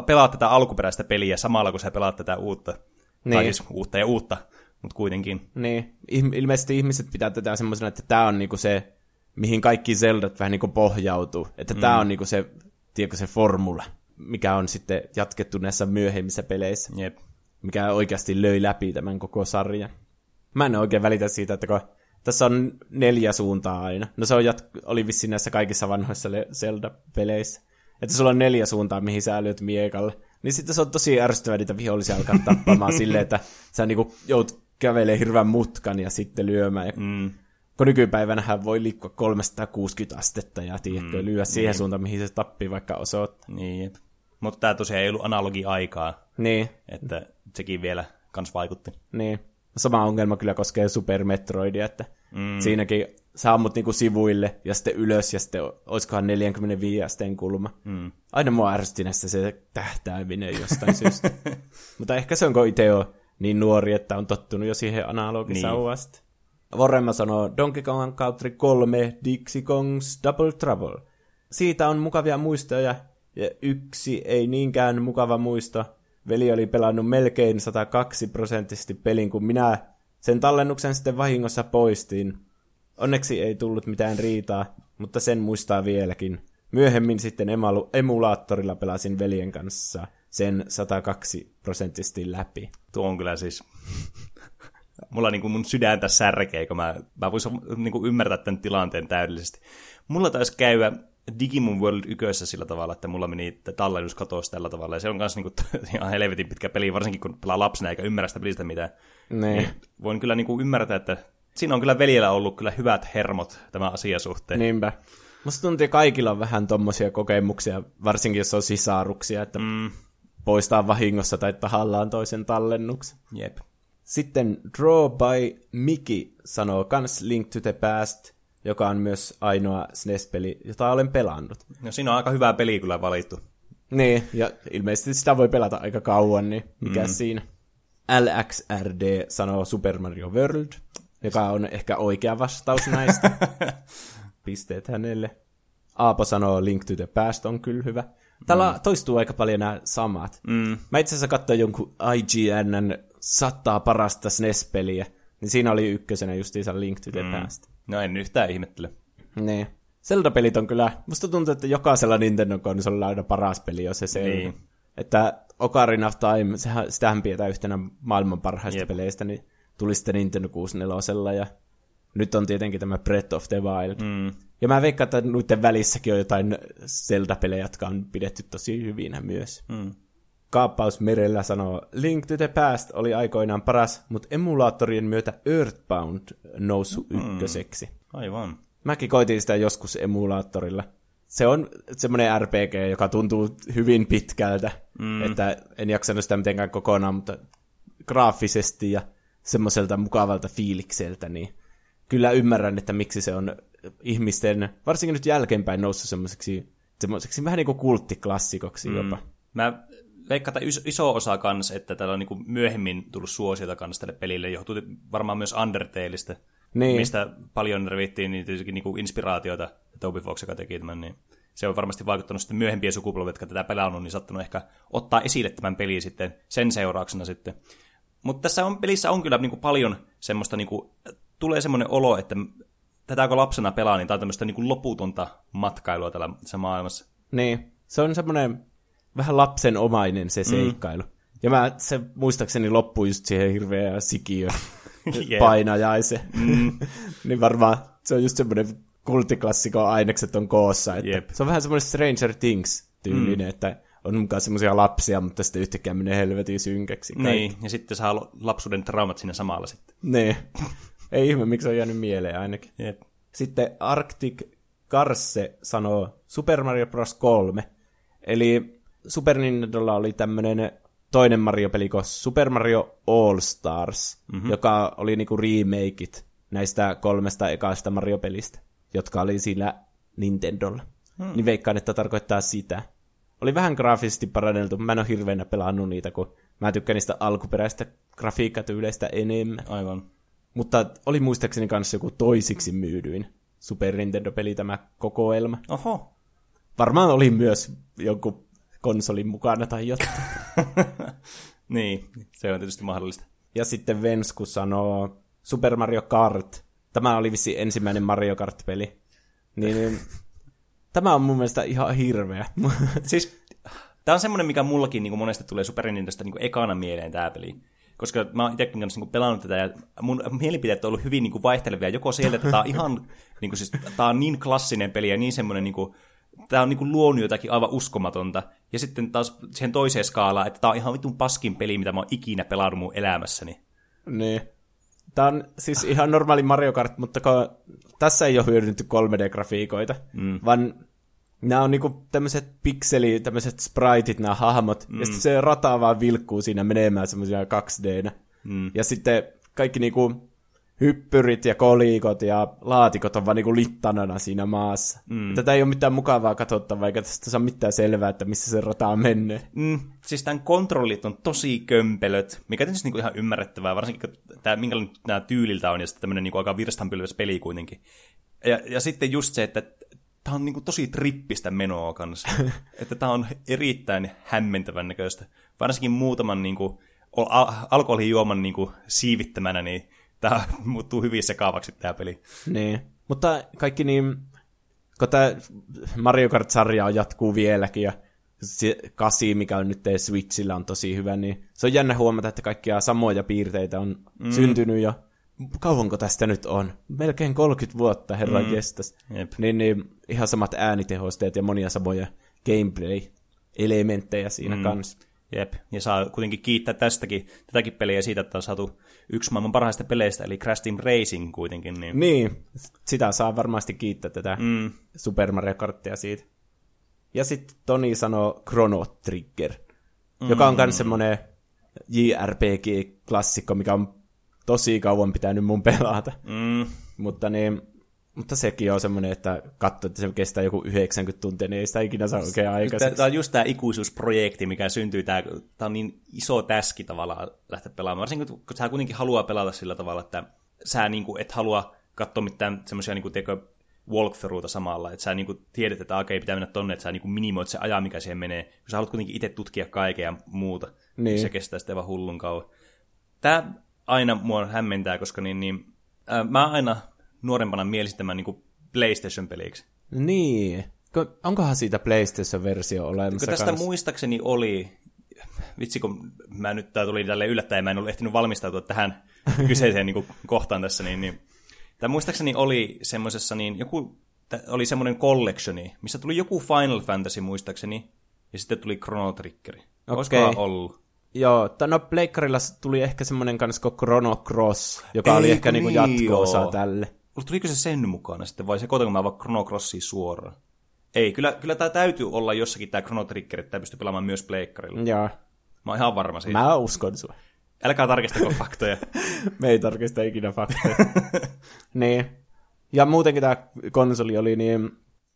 pelaat tätä alkuperäistä peliä samalla, kun sä pelaat tätä uutta. Niin. Tai Niin. siis uutta ja uutta, mutta kuitenkin. Niin, ilmeisesti ihmiset pitää tätä semmoisena, että tämä on niinku se, mihin kaikki Zeldat vähän niinku pohjautuu. Että mm. tämä on niinku se, tiedätkö, se formula, mikä on sitten jatkettu näissä myöhemmissä peleissä, Jep. Mikä oikeasti löi läpi tämän koko sarjan. Mä en oikein välitä siitä, että kun tässä on neljä suuntaa aina. No se on jat- oli vissiin näissä kaikissa vanhoissa le- Zelda-peleissä. Että sulla on neljä suuntaa, mihin sä lyöt miekalle. Niin sitten se on tosi ärsyttävää niitä vihollisia alkaa tappamaan silleen, että sä niinku joudut kävelee hirveän mutkan ja sitten lyömään. Ja Mm. kun nykypäivänähän voi liikkua 360 astetta ja tiedätkö, lyödä siihen suuntaan, mihin se tappii vaikka osoittaa. Niin. Mutta tämä tosiaan ei ollut analogi-aikaa, Niin, että sekin vielä kans vaikutti. niin. Sama ongelma kyllä koskee Super Metroidia, että mm. siinäkin sä ammut niinku sivuille ja sitten ylös ja sitten olisikohan 45 asteen kulma. Mm. Aina mua ärsytti näissä se tähtääminen jostain syystä. Mutta ehkä se on, kun itse on niin nuori, että on tottunut jo siihen analogisauvasta. Niin. Vorremma sanoo Donkey Kong Country 3 Dixie Kong's Double Trouble. Siitä on mukavia muistoja ja yksi ei niinkään mukava muisto. Veli oli pelannut melkein 102 prosenttisesti pelin, kun minä sen tallennuksen sitten vahingossa poistin. Onneksi ei tullut mitään riitaa, mutta sen muistaa vieläkin. Myöhemmin sitten emalu- emulaattorilla pelasin veljen kanssa sen 102 prosenttisesti läpi. Tuo on kyllä siis... Mulla niinku mun sydäntä särkee, kun mä, mä voisin niinku ymmärtää tämän tilanteen täydellisesti. Mulla taisi käydä Digimon World 1 sillä tavalla, että mulla meni tallennus katosi tällä tavalla. Ja se on kanssa niinku ihan helvetin pitkä peli, varsinkin kun pelaa lapsena eikä ymmärrä sitä pelistä mitään. Niin. Voin kyllä niinku ymmärtää, että siinä on kyllä veljellä ollut kyllä hyvät hermot tämä asia suhteen. Niinpä. Musta tuntuu, että kaikilla on vähän tommosia kokemuksia, varsinkin jos on sisaruksia, että mm. poistaa vahingossa tai tahallaan toisen tallennuksen. Jep. Sitten Draw by Mickey sanoo kans Link to the Past, joka on myös ainoa SNES-peli, jota olen pelannut. No siinä on aika hyvä peli kyllä valittu. Niin, ja ilmeisesti sitä voi pelata aika kauan, niin mikä mm. siinä. LXRD sanoo Super Mario World, joka on ehkä oikea vastaus näistä. Pisteet hänelle. Aapo sanoo Link to the Past on kyllä hyvä. Täällä mm. toistuu aika paljon nämä samat. Mm. Mä itse asiassa katsoin jonkun IGNn sataa parasta SNES-peliä, niin siinä oli ykkösenä justiinsa Link to the mm. Past. No en yhtään ihmettele. Niin. Zelda-pelit on kyllä, musta tuntuu, että jokaisella Nintendo-konsolilla on aina paras peli, jos se Zelda. Niin. Että Ocarina of Time, sehän, sitähän pidetään yhtenä maailman parhaista Jep. peleistä, niin tuli sitten Nintendo 64 ja nyt on tietenkin tämä Breath of the Wild. Mm. Ja mä veikkaan, että noiden välissäkin on jotain Zelda-pelejä, jotka on pidetty tosi hyvinä myös. Mm. Kaappaus merellä sanoo, Link to the Past oli aikoinaan paras, mutta emulaattorien myötä Earthbound noussut ykköseksi. Aivan. Mäkin koitin sitä joskus emulaattorilla. se on semmoinen RPG, joka tuntuu hyvin pitkältä, mm. että en jaksanut sitä mitenkään kokonaan, mutta graafisesti ja semmoiselta mukavalta fiilikseltä, niin kyllä ymmärrän, että miksi se on ihmisten, varsinkin nyt jälkeenpäin noussut semmoiseksi, semmoiseksi vähän niin kuin kulttiklassikoksi mm. jopa. Mä että iso osa kanssa, että täällä on niin myöhemmin tullut suosiota kanssa tälle pelille, johtuu varmaan myös Undertaleista, niin. mistä paljon revittiin niin niin kuin inspiraatioita, Toby Fox, joka teki tämän, niin se on varmasti vaikuttanut sitten myöhempien sukupolvia, jotka tätä pelannut, niin sattunut ehkä ottaa esille tämän pelin sitten sen seurauksena sitten. Mutta tässä on, pelissä on kyllä niin kuin paljon semmoista, niin kuin, tulee semmoinen olo, että tätä kun lapsena pelaa, niin tämä on tämmöistä niin kuin loputonta matkailua tällä maailmassa. Niin, se on semmoinen vähän lapsenomainen se mm. seikkailu. Mm. Ja mä, se muistaakseni loppuu just siihen hirveä sikiö yeah. painajaise. Mm. niin varmaan se on just semmoinen kulttiklassikon ainekset on koossa. Että yep. Se on vähän semmoinen Stranger Things tyylinen, mm. että on mukaan semmoisia lapsia, mutta sitten yhtäkkiä menee helvetin synkäksi. Niin, ja sitten saa lapsuuden traumat siinä samalla sitten. Niin. Ei ihme, miksi on jäänyt mieleen ainakin. Yep. Sitten Arctic Karse sanoo Super Mario Bros. 3. Eli Super Nintendolla oli tämmöinen toinen Mario-peli kuin Super Mario All Stars, mm-hmm. joka oli niinku remakeit näistä kolmesta ekaista Mario-pelistä, jotka oli siinä Nintendolla. Hmm. Niin veikkaan, että tarkoittaa sitä. Oli vähän graafisesti paranneltu. Mä en ole hirveänä pelannut niitä, kun mä tykkään niistä alkuperäistä grafiikkatyyleistä enemmän. Aivan. Mutta oli muistaakseni kanssa joku toisiksi myydyin Super Nintendo-peli tämä kokoelma. Oho. Varmaan oli myös joku konsolin mukana tai jotain. niin, se on tietysti mahdollista. Ja sitten Vensku sanoo Super Mario Kart. Tämä oli vissi ensimmäinen Mario Kart-peli. Niin, niin tämä on mun mielestä ihan hirveä. siis tämä on semmoinen, mikä mullakin niin monesti tulee Super Nintendosta niin ekana mieleen tämä peli koska mä oon itsekin kanssa niin pelannut tätä, ja mun mielipiteet on ollut hyvin niin kuin vaihtelevia. Joko sieltä, että tämä on ihan, niin kuin siis, tää on niin klassinen peli ja niin semmoinen, niin kuin, tämä on niin kuin luonut jotakin aivan uskomatonta. Ja sitten taas siihen toiseen skaalaan, että tämä on ihan vitun paskin peli, mitä mä oon ikinä pelannut mun elämässäni. Niin. Tämä on siis ihan normaali Mario Kart, mutta kun tässä ei ole hyödynnetty 3D-grafiikoita, mm. vaan nämä on niinku tämmöiset pikseli, tämmöiset spriteit, nämä hahmot, mm. ja sitten se rata vaan vilkkuu siinä menemään semmoisia 2 d mm. Ja sitten kaikki niinku hyppyrit ja kolikot ja laatikot on vaan niinku littanana siinä maassa. Mm. Tätä ei ole mitään mukavaa katsottavaa, eikä tästä saa mitään selvää, että missä se rata on mennyt. Mm. Siis tämän kontrollit on tosi kömpelöt, mikä tietysti niinku ihan ymmärrettävää, varsinkin tämä, minkälainen nämä tyyliltä on, ja sitten tämmöinen niinku aika virstanpylväs peli kuitenkin. Ja, ja sitten just se, että tämä on niinku tosi trippistä menoa kanssa. että tämä on erittäin hämmentävän näköistä. Varsinkin muutaman niinku, al- alkoholijuoman niinku siivittämänä, niin tämä muuttuu hyvin sekaavaksi tämä peli. Niin, mutta kaikki niin, kun tämä Mario Kart-sarja jatkuu vieläkin ja se kasi, mikä on nyt Switchillä, on tosi hyvä, niin se on jännä huomata, että kaikkia samoja piirteitä on mm. syntynyt jo kauanko tästä nyt on? Melkein 30 vuotta, herran mm. kestäs. Niin, niin, ihan samat äänitehosteet ja monia samoja gameplay-elementtejä siinä mm. kanssa. Jep, ja saa kuitenkin kiittää tästäkin, tätäkin peliä siitä, että on saatu yksi maailman parhaista peleistä, eli Crash Team Racing kuitenkin. Niin, niin sitä saa varmasti kiittää tätä mm. Super Mario Karttia siitä. Ja sitten Toni sanoo Chrono Trigger, mm. joka on myös mm. semmoinen JRPG-klassikko, mikä on tosi kauan pitänyt mun pelata. Mm. Mutta, niin, mutta sekin on semmoinen, että katso, että se kestää joku 90 tuntia, niin ei sitä ikinä saa oikein aikaiseksi. Tämä on just tämä ikuisuusprojekti, mikä syntyy. Tämä, tämä on niin iso täski tavallaan lähteä pelaamaan. Varsinkin kun sä kuitenkin haluaa pelata sillä tavalla, että sä niin kuin, et halua katsoa mitään semmoisia niin teko walkthroughta samalla, että sä niin kuin tiedät, että okei, pitää mennä tonne, että sä niin kuin minimoit se ajan, mikä siihen menee, kun sä haluat kuitenkin itse tutkia kaikkea ja muuta, niin. se kestää sitten vaan hullun kauan. Tämä aina mua hämmentää, koska niin, niin, ää, mä aina nuorempana mielisin tämän niin PlayStation-peliksi. Niin. Onkohan siitä PlayStation-versio olemassa tästä kanssa? muistaakseni oli, vitsi kun mä nyt tää tuli tälle yllättäen, mä en ollut ehtinyt valmistautua tähän kyseiseen niin kuin, kohtaan tässä, niin, niin tämä muistaakseni oli semmoisessa, niin joku, oli semmoinen collectioni, missä tuli joku Final Fantasy muistaakseni, ja sitten tuli Chrono Triggeri. Okay. ollut? Joo, no Pleikkarilla tuli ehkä semmoinen kanssa kuin Chrono Cross, joka Eikö oli ehkä niinku niin, jatko-osa joo. tälle. Tuliko se sen mukana sitten, vai se kun mä vaan Chrono Crossia suoraan? Ei, kyllä, kyllä tämä täytyy olla jossakin tämä Chrono Trigger, että tämä pystyy pelaamaan myös pleikkarilla. Joo. Mä oon ihan varma siitä. Mä uskon sua. Älkää tarkistako faktoja. Me ei tarkista ikinä faktoja. niin. Ja muutenkin tämä konsoli oli niin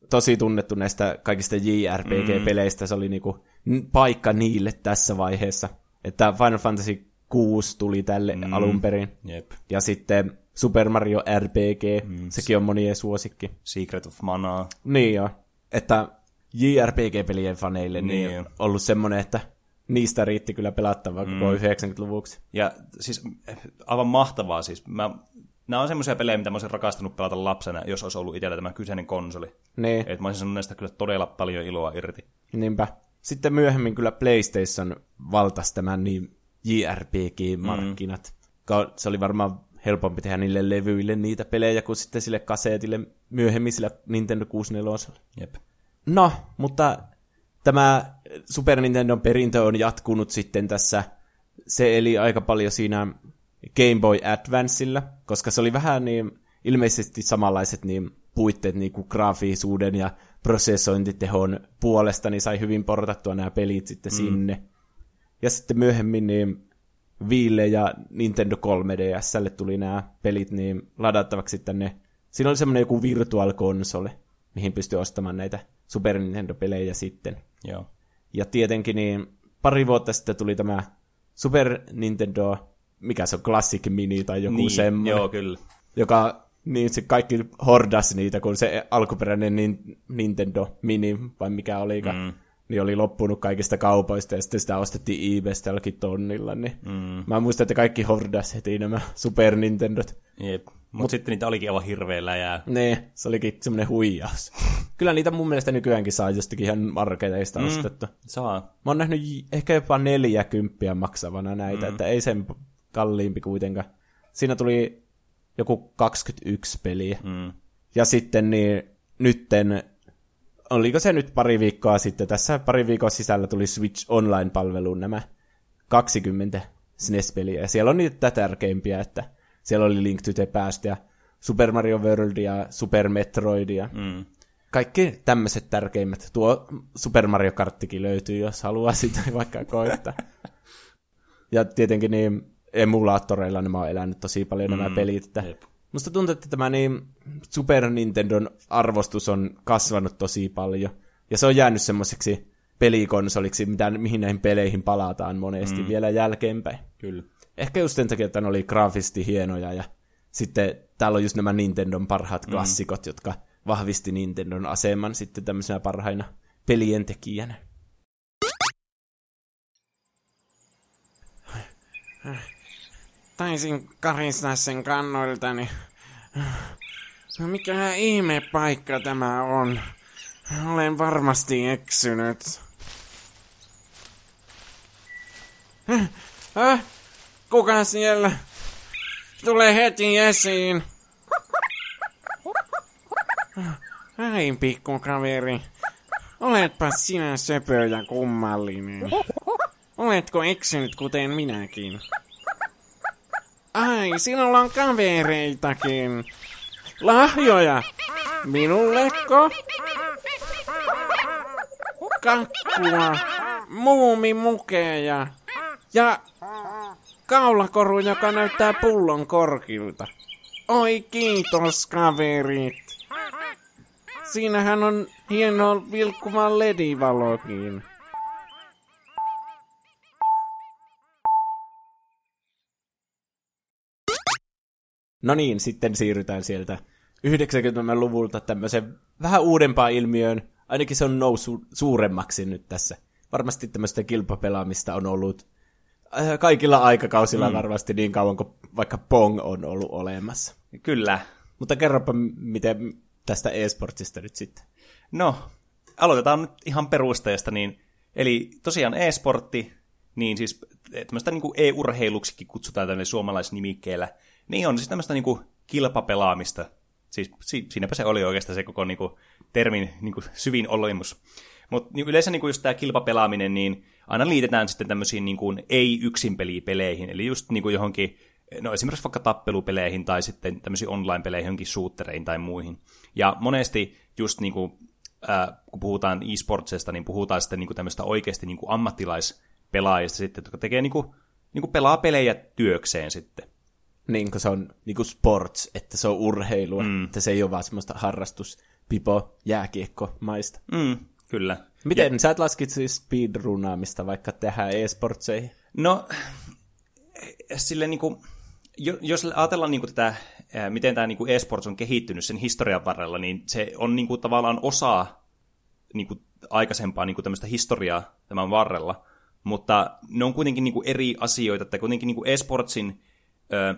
tosi tunnettu näistä kaikista JRPG-peleistä. Se oli niinku paikka niille tässä vaiheessa. Että Final Fantasy 6 tuli tälle mm. alun perin. Jep. Ja sitten Super Mario RPG, mm. sekin on monien suosikki. Secret of Mana. Niin joo. Että JRPG-pelien faneille niin, niin ollut semmoinen, että niistä riitti kyllä pelattavaa mm. koko 90-luvuksi. Ja siis aivan mahtavaa siis. Mä, nämä on semmoisia pelejä, mitä mä olisin rakastanut pelata lapsena, jos olisi ollut itsellä tämä kyseinen konsoli. Niin. Et mä olisin sanonut näistä kyllä todella paljon iloa irti. Niinpä. Sitten myöhemmin kyllä PlayStation valtasi tämän niin JRPG-markkinat. Mm. Se oli varmaan helpompi tehdä niille levyille niitä pelejä kuin sitten sille kaseetille myöhemmin sillä Nintendo 64. Jep. No, mutta tämä Super Nintendon perintö on jatkunut sitten tässä. Se eli aika paljon siinä Game Boy Advanceilla, koska se oli vähän niin ilmeisesti samanlaiset niin puitteet niin kuin graafisuuden ja prosessointitehon puolesta, niin sai hyvin portattua nämä pelit sitten mm. sinne. Ja sitten myöhemmin niin Viille ja Nintendo 3DSlle tuli nämä pelit niin ladattavaksi tänne. Siinä oli semmoinen joku virtual console, mihin pystyi ostamaan näitä Super Nintendo-pelejä sitten. Joo. Ja tietenkin niin pari vuotta sitten tuli tämä Super Nintendo, mikä se on, Classic Mini tai joku niin, semmoinen. Joo, kyllä. Joka, niin se kaikki hordas niitä, kun se alkuperäinen Nintendo Mini, vai mikä olikaan, mm niin oli loppunut kaikista kaupoista, ja sitten sitä ostettiin eBaystä jollakin tonnilla, niin mm. mä muistan, että kaikki hordas heti nämä Super Nintendot. Jep, mutta Mut, sitten niitä olikin aivan hirveellä ja... Niin, se olikin semmoinen huijaus. Kyllä niitä mun mielestä nykyäänkin saa jostakin ihan marketeista mm, ostettu. Saa. Mä oon nähnyt ehkä jopa neljä kymppiä maksavana näitä, mm. että ei sen kalliimpi kuitenkaan. Siinä tuli joku 21 peliä. Mm. Ja sitten niin nytten oliko se nyt pari viikkoa sitten, tässä pari viikon sisällä tuli Switch Online-palveluun nämä 20 SNES-peliä, ja siellä on niitä tärkeimpiä, että siellä oli Link to the Past ja Super Mario World ja Super Metroid ja mm. kaikki tämmöiset tärkeimmät. Tuo Super Mario Karttikin löytyy, jos haluaa sitä vaikka koittaa. ja tietenkin niin emulaattoreilla nämä on elänyt tosi paljon mm. nämä pelit, että Jep. Musta tuntuu, että tämä niin Super Nintendon arvostus on kasvanut tosi paljon. Ja se on jäänyt semmoiseksi pelikonsoliksi, mitä, mihin näihin peleihin palataan monesti mm. vielä jälkeenpäin. Kyllä. Ehkä just sen takia, että ne oli graafisesti hienoja ja sitten täällä on just nämä Nintendon parhaat mm. klassikot, jotka vahvisti Nintendon aseman sitten tämmöisenä parhaina pelien tekijänä. Taisin karistaa sen kannoiltani. No mikä ihme paikka tämä on? Olen varmasti eksynyt. Äh, äh, kuka siellä? Tule heti esiin. Ai pikkukaveri. Oletpa sinä söpö ja kummallinen. Oletko eksynyt kuten minäkin? Ai, sinulla on kavereitakin. Lahjoja. Minulleko? Kakkua. Muumimukeja. Ja kaulakoru, joka näyttää pullon korkilta. Oi kiitos kaverit. Siinähän on hieno vilkkuva ledivalokin. No niin, sitten siirrytään sieltä 90-luvulta tämmöiseen vähän uudempaan ilmiöön. Ainakin se on noussut suuremmaksi nyt tässä. Varmasti tämmöistä kilpapelaamista on ollut äh, kaikilla aikakausilla mm. varmasti niin kauan kuin vaikka Pong on ollut olemassa. Kyllä. Mutta kerropa, miten tästä e-sportsista nyt sitten. No, aloitetaan nyt ihan perusteesta. Niin, eli tosiaan e-sportti, niin siis tämmöistä niin kuin e-urheiluksikin kutsutaan tälle suomalaisnimikkeellä – niin on siis tämmöistä niinku kilpapelaamista. Siis si- siinäpä se oli oikeastaan se koko niinku termin niinku syvin olemus. Mutta niin yleensä niinku just tämä kilpapelaaminen, niin aina liitetään sitten tämmöisiin niinku ei-yksin peleihin, eli just niinku johonkin, no esimerkiksi vaikka tappelupeleihin tai sitten tämmöisiin online-peleihin, johonkin suuttereihin tai muihin. Ja monesti just niinku ää, kun puhutaan e-sportsesta, niin puhutaan sitten niin kuin tämmöistä oikeasti niin kuin ammattilaispelaajista sitten, jotka tekee niin kuin, niin kuin pelaa pelejä työkseen sitten. Niin kuin se on niin kuin sports, että se on urheilua, mm. että se ei ole vaan semmoista harrastus, pipo, jääkiekko maista. Mm, kyllä. Miten ja... sä et laskit siis speedrunaamista vaikka tehdään e-sportseihin? No, sille niin kuin, jos ajatellaan niin kuin tätä, miten tämä niin kuin e-sports on kehittynyt sen historian varrella, niin se on niin kuin tavallaan osa niin kuin aikaisempaa niin kuin tämmöistä historiaa tämän varrella, mutta ne on kuitenkin niin kuin eri asioita, että kuitenkin niin kuin e-sportsin ö,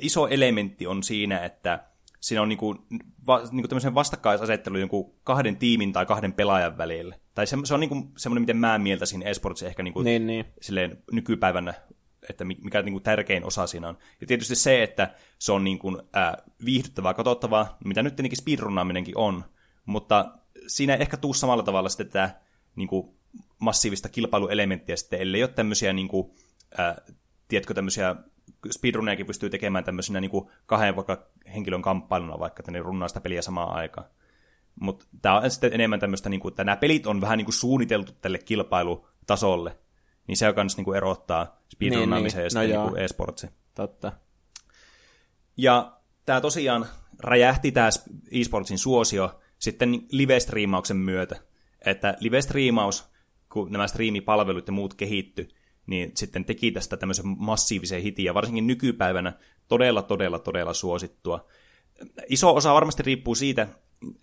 iso elementti on siinä, että siinä on niinku, va, niinku tämmöisen vastakkaisasettelu jonkun kahden tiimin tai kahden pelaajan välillä. Tai se, se on niinku semmoinen, miten mä mieltäisin esportsi ehkä niinku niin, niin. Silleen nykypäivänä, että mikä niinku tärkein osa siinä on. Ja tietysti se, että se on niinku, ää, viihdyttävää, katsottavaa, mitä nyt tietenkin speedrunnaaminenkin on, mutta siinä ei ehkä tuu samalla tavalla sitten tätä niinku, massiivista kilpailuelementtiä sitten, ellei ole tämmöisiä niinku, ää, tiedätkö, tämmöisiä speedrunnejakin pystyy tekemään tämmöisenä niin kuin kahden vaikka henkilön kamppailuna, vaikka että ne runnaa sitä peliä samaan aikaan. Mutta tämä on sitten enemmän tämmöistä, niin kuin, että nämä pelit on vähän niin kuin suunniteltu tälle kilpailutasolle. Niin se on myös niin kuin erottaa speedrunnaamisen niin, niin. ja no niin e-sportsin. Totta. Ja tämä tosiaan räjähti tämä e-sportsin suosio sitten live-striimauksen myötä. Että live-striimaus, kun nämä striimipalvelut ja muut kehitty, niin sitten teki tästä tämmöisen massiivisen hitin, ja varsinkin nykypäivänä todella, todella, todella suosittua. Iso osa varmasti riippuu siitä,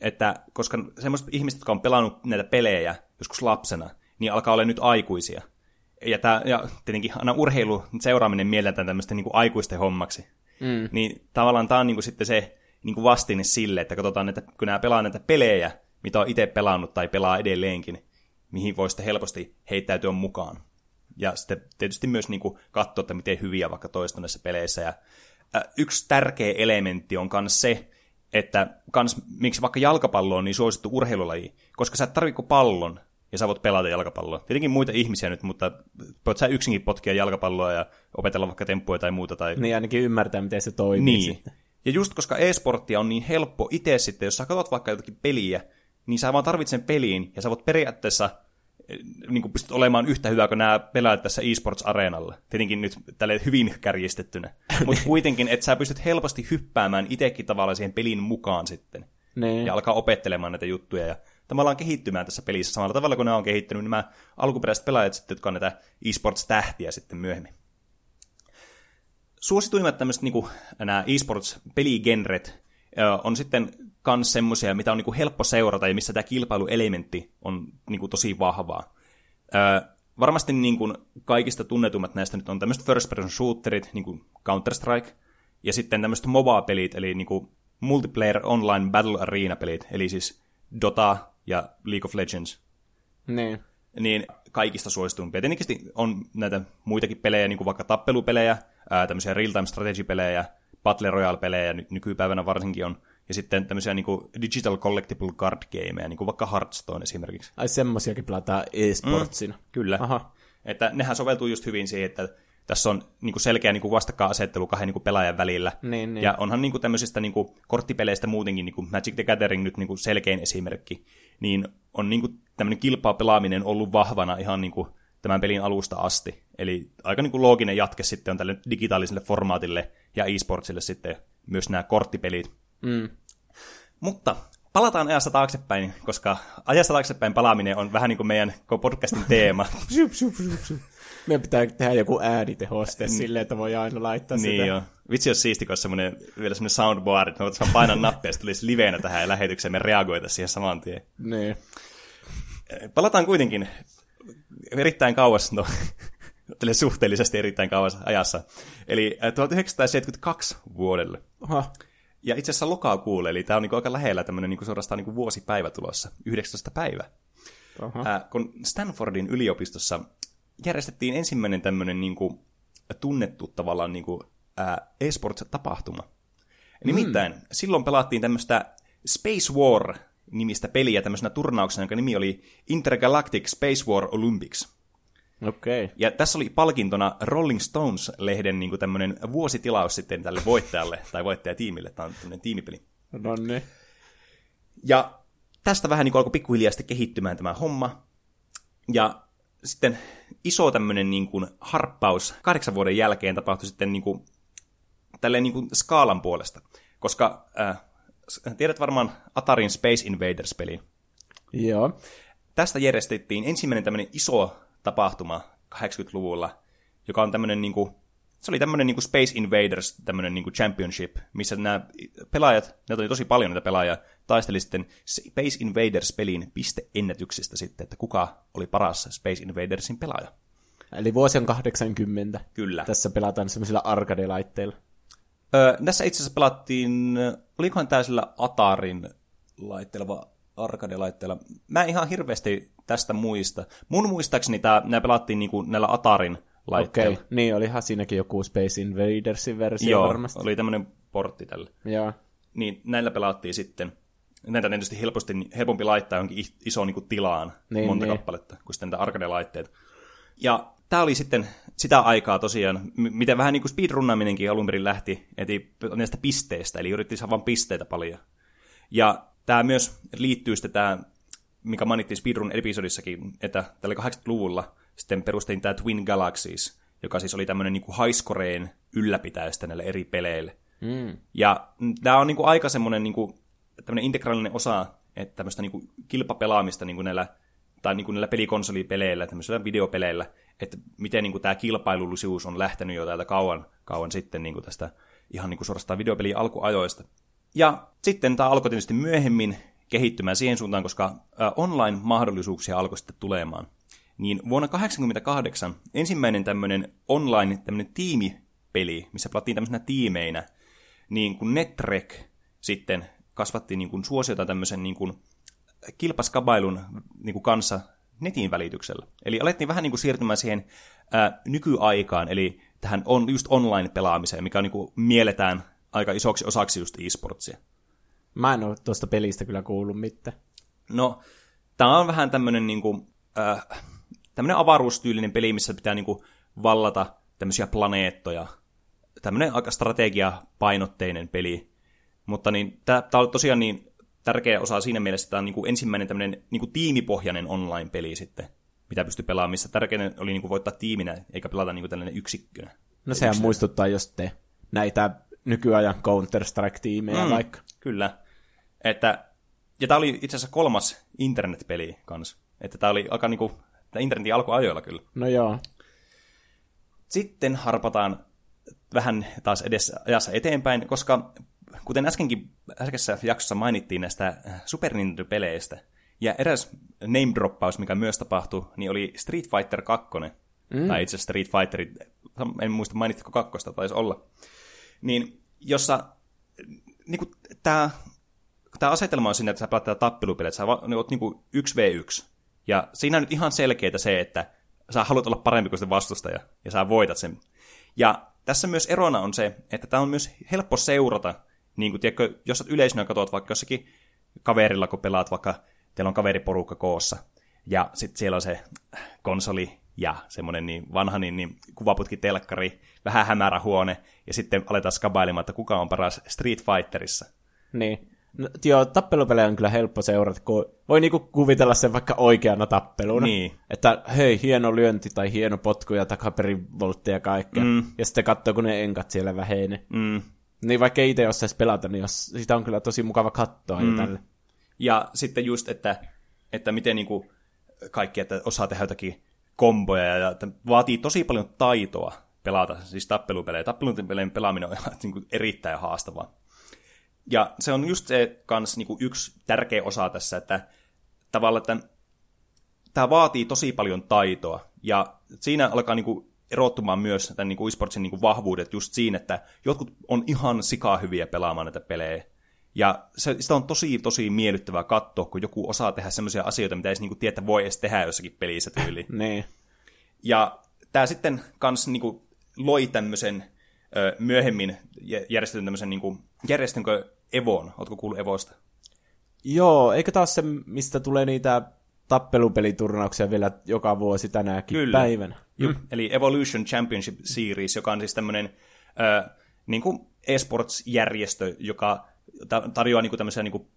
että koska semmoiset ihmiset, jotka on pelannut näitä pelejä joskus lapsena, niin alkaa olla nyt aikuisia. Ja, tää, ja tietenkin aina urheilu seuraaminen mielletään tämmöistä niin kuin aikuisten hommaksi. Mm. Niin tavallaan tämä on niin kuin sitten se niin kuin vastine sille, että katsotaan, että kun nämä pelaa näitä pelejä, mitä on itse pelannut tai pelaa edelleenkin, mihin voi sitten helposti heittäytyä mukaan. Ja sitten tietysti myös niin kuin katsoa, että miten hyviä vaikka toista näissä peleissä. Ja äh, yksi tärkeä elementti on myös se, että kans, miksi vaikka jalkapallo on niin suosittu urheilulaji, koska sä et tarvitse pallon, ja sä voit pelata jalkapalloa. Tietenkin muita ihmisiä nyt, mutta voit sä yksinkin potkia jalkapalloa ja opetella vaikka temppuja tai muuta. Tai... Niin ainakin ymmärtää, miten se toimii niin. sitten. Ja just koska e-sporttia on niin helppo itse sitten, jos sä katsot vaikka jotakin peliä, niin sä vaan tarvitset sen peliin, ja sä voit periaatteessa niin kuin pystyt olemaan yhtä hyvä kuin nämä pelaajat tässä eSports-areenalla. Tietenkin nyt tälle hyvin kärjistettynä. Mutta kuitenkin, että sä pystyt helposti hyppäämään itsekin tavallaan siihen pelin mukaan sitten. Niin. Ja alkaa opettelemaan näitä juttuja. Ja tavallaan kehittymään tässä pelissä samalla tavalla kuin ne on kehittynyt nämä alkuperäiset pelaajat sitten, jotka on näitä eSports-tähtiä sitten myöhemmin. Suosituimmat tämmöiset niin nämä eSports-peligenret on sitten kans semmoisia, mitä on niinku helppo seurata ja missä tämä kilpailuelementti on niinku tosi vahvaa. Öö, varmasti niinku kaikista tunnetummat näistä nyt on tämmöiset first person shooterit, niin kuin Counter-Strike, ja sitten tämmöiset MOBA-pelit, eli niinku multiplayer online battle arena-pelit, eli siis Dota ja League of Legends. Niin. Niin kaikista suosituimpia. Tietenkin on näitä muitakin pelejä, niin kuin vaikka tappelupelejä, ää, tämmöisiä real-time strategy-pelejä, Battle Royale-pelejä nykypäivänä varsinkin on ja sitten tämmöisiä niin kuin digital collectible card gameja, niin kuin vaikka Hearthstone esimerkiksi. Ai semmosiakin pelataan e-sportsina. Mm, kyllä. Aha. Että nehän soveltuu just hyvin siihen, että tässä on niin kuin selkeä niin kuin vastakkainasettelu kahden niin kuin pelaajan välillä. Niin, niin. Ja onhan niin kuin tämmöisistä niin kuin korttipeleistä muutenkin, niin kuin Magic the Gathering nyt niin kuin selkein esimerkki, niin on niin kuin tämmöinen kilpapelaaminen ollut vahvana ihan niin kuin tämän pelin alusta asti. Eli aika niin kuin looginen jatke sitten on tälle digitaaliselle formaatille ja e-sportsille sitten myös nämä korttipelit. Mm. Mutta palataan ajassa taaksepäin, koska ajassa taaksepäin palaaminen on vähän niin kuin meidän podcastin teema. Meidän pitää tehdä joku äänitehoste niin. silleen, että voi aina laittaa niin sitä. Joo. Vitsi, jos siisti, kun semmoinen, vielä semmoinen soundboard, että me voitaisiin painaa nappia, ja tulisi liveenä tähän lähetykseen, me reagoita siihen saman tien. Niin. Palataan kuitenkin erittäin kauas, no, suhteellisesti erittäin kauas ajassa. Eli 1972 vuodelle. Aha. Ja itse asiassa lokakuulle, eli tämä on niinku aika lähellä tämmöinen niinku suorastaan niinku vuosipäivä tulossa, 19. päivä. Ää, kun Stanfordin yliopistossa järjestettiin ensimmäinen tämmöinen niinku tunnettu tavallaan niinku, ää, esports-tapahtuma. Nimittäin mm. silloin pelattiin tämmöistä Space War nimistä peliä tämmöisenä turnauksena, jonka nimi oli Intergalactic Space War Olympics. Okay. Ja tässä oli palkintona Rolling Stones-lehden niin tämmöinen vuositilaus sitten tälle voittajalle, tai voittajatiimille. Tämä on tämmöinen tiimipeli. No niin. Ja tästä vähän niin alkoi pikkuhiljaa sitten kehittymään tämä homma. Ja sitten iso tämmöinen niin kuin harppaus kahdeksan vuoden jälkeen tapahtui sitten niin kuin, tälleen niin kuin skaalan puolesta. Koska äh, tiedät varmaan Atarin Space Invaders-peli. Joo. Tästä järjestettiin ensimmäinen tämmöinen iso tapahtuma 80-luvulla, joka on tämmöinen niin kuin, se oli tämmöinen niin kuin Space Invaders tämmöinen niin kuin championship, missä nämä pelaajat, ne oli tosi paljon näitä pelaajia, taisteli sitten Space Invaders-pelin pisteennätyksistä sitten, että kuka oli paras Space Invadersin pelaaja. Eli vuosi on 80. Kyllä. Tässä pelataan semmoisilla arcade-laitteilla. Öö, tässä itse asiassa pelattiin, olikohan tämä sillä Atarin laitteella vai arcade-laitteella. Mä en ihan hirveästi tästä muista. Mun muistaakseni tää, nämä pelattiin niinku näillä Atarin laitteilla. Okei, niin olihan siinäkin joku Space Invadersin versio Joo, varmasti. oli tämmöinen portti tällä. Joo. Niin näillä pelattiin sitten. Näitä tietysti helposti, helpompi laittaa johonkin is- isoon niin tilaan, Niin, monta niin. kappaletta, kuin sitten näitä arcade-laitteita. Ja tämä oli sitten sitä aikaa tosiaan, miten vähän niin kuin speedrunnaaminenkin alun perin lähti, eti näistä pisteistä, eli yritti saada vain pisteitä paljon. Ja tämä myös liittyy sitten tämä, mikä mainittiin speedrun-episodissakin, että tällä 80-luvulla sitten perustettiin tämä Twin Galaxies, joka siis oli tämmöinen niin kuin highscoreen ylläpitäjästä näille eri peleille. Mm. Ja tämä on niinku aika semmoinen niinku, integraalinen osa, että tämmöistä niinku kilpapelaamista niinku näillä, tai niinku näillä pelikonsolipeleillä, tämmöisillä videopeleillä, että miten niinku tämä kilpailullisuus on lähtenyt jo täältä kauan, kauan sitten niinku tästä ihan niinku suorastaan videopelin alkuajoista. Ja sitten tämä alkoi tietysti myöhemmin kehittymään siihen suuntaan, koska online-mahdollisuuksia alkoi sitten tulemaan. Niin vuonna 1988 ensimmäinen tämmöinen online tämmöinen tiimipeli, missä pelattiin tämmöisenä tiimeinä, niin kuin Netrek sitten kasvatti niin kuin suosiota tämmöisen niin kuin kilpaskabailun niin kuin kanssa netin välityksellä. Eli alettiin vähän niin kuin siirtymään siihen ää, nykyaikaan, eli tähän on just online-pelaamiseen, mikä on niin kuin mielletään aika isoksi osaksi just e-sportsia. Mä en ole tuosta pelistä kyllä kuullut mitään. No, tämä on vähän tämmöinen niin kuin, äh, tämmöinen avaruustyylinen peli, missä pitää niin kuin vallata tämmöisiä planeettoja. Tämmöinen aika strategiapainotteinen peli. Mutta niin, tämä on tosiaan niin tärkeä osa siinä mielessä, että tämä on niin kuin ensimmäinen tämmöinen niin kuin tiimipohjainen online-peli sitten, mitä pystyy pelaamaan, missä tärkeää oli niin kuin voittaa tiiminä, eikä pelata niin kuin tällainen yksikkönä. No sehän muistuttaa jos te näitä nykyajan Counter-Strike-tiimejä Mm. vaikka. Kyllä. Että, ja tämä oli itse asiassa kolmas internetpeli kanssa. Että tämä oli aika niinku, tämä internetin alkuajoilla kyllä. No joo. Sitten harpataan vähän taas edessä ajassa eteenpäin, koska kuten äskenkin äskeisessä jaksossa mainittiin näistä Super Nintendo-peleistä, ja eräs name-droppaus, mikä myös tapahtui, niin oli Street Fighter 2, mm. tai itse Street Fighter, en muista mainitko kakkosta, taisi olla, niin jossa niin kuin, tämä, tämä asetelma on siinä, että sä pelaat tätä tappelupeliä, että sä ne oot niin kuin 1v1, ja siinä on nyt ihan selkeää se, että sä haluat olla parempi kuin se vastustaja, ja sä voitat sen. Ja tässä myös erona on se, että tämä on myös helppo seurata, niin kuin, tiedätkö, jos sä yleisönä katsot vaikka jossakin kaverilla, kun pelaat vaikka, teillä on kaveriporukka koossa, ja sitten siellä on se konsoli ja semmoinen niin vanha niin, niin kuvaputki telkkari, vähän hämärä huone, ja sitten aletaan skabailemaan, että kuka on paras Street Fighterissa. Niin. No, joo, tappelupelejä on kyllä helppo seurata, kun voi niinku kuvitella sen vaikka oikeana tappeluna. Niin. Että hei, hieno lyönti tai hieno potku ja takaperivoltti ja kaikkea. Mm. Ja sitten katsoo, kun ne enkat siellä vähenee. Mm. Niin vaikka itse osaisi pelata, niin jos, sitä on kyllä tosi mukava katsoa mm. ja tälle. Ja sitten just, että, että miten niin kuin kaikki, että osaa tehdä jotakin komboja, ja vaatii tosi paljon taitoa pelata, siis tappelupelejä. Tappelupelien pelaaminen on niin kuin erittäin haastavaa. Ja se on just se kans niin kuin yksi tärkeä osa tässä, että tavallaan, että tämä vaatii tosi paljon taitoa, ja siinä alkaa niin kuin erottumaan myös tämän niin kuin esportsin niin kuin vahvuudet just siinä, että jotkut on ihan sikaa hyviä pelaamaan näitä pelejä, ja se, sitä on tosi, tosi miellyttävää katsoa, kun joku osaa tehdä semmoisia asioita, mitä ei niinku tiedä, että voi edes tehdä jossakin pelissä tyyliin. Niin. Ja tämä sitten kans niinku loi tämmöisen ö, myöhemmin jä- järjestetyn tämmöisen, niinku, järjestynkö Evon? Ootko kuullut Evosta? Joo, eikö taas se, mistä tulee niitä tappelupeliturnauksia vielä joka vuosi tänäkin Kyllä. päivänä? Mm. Eli Evolution Championship Series, joka on siis tämmöinen ö, niin kuin esports-järjestö, joka tarjoaa niin kuin tämmöisiä niin kuin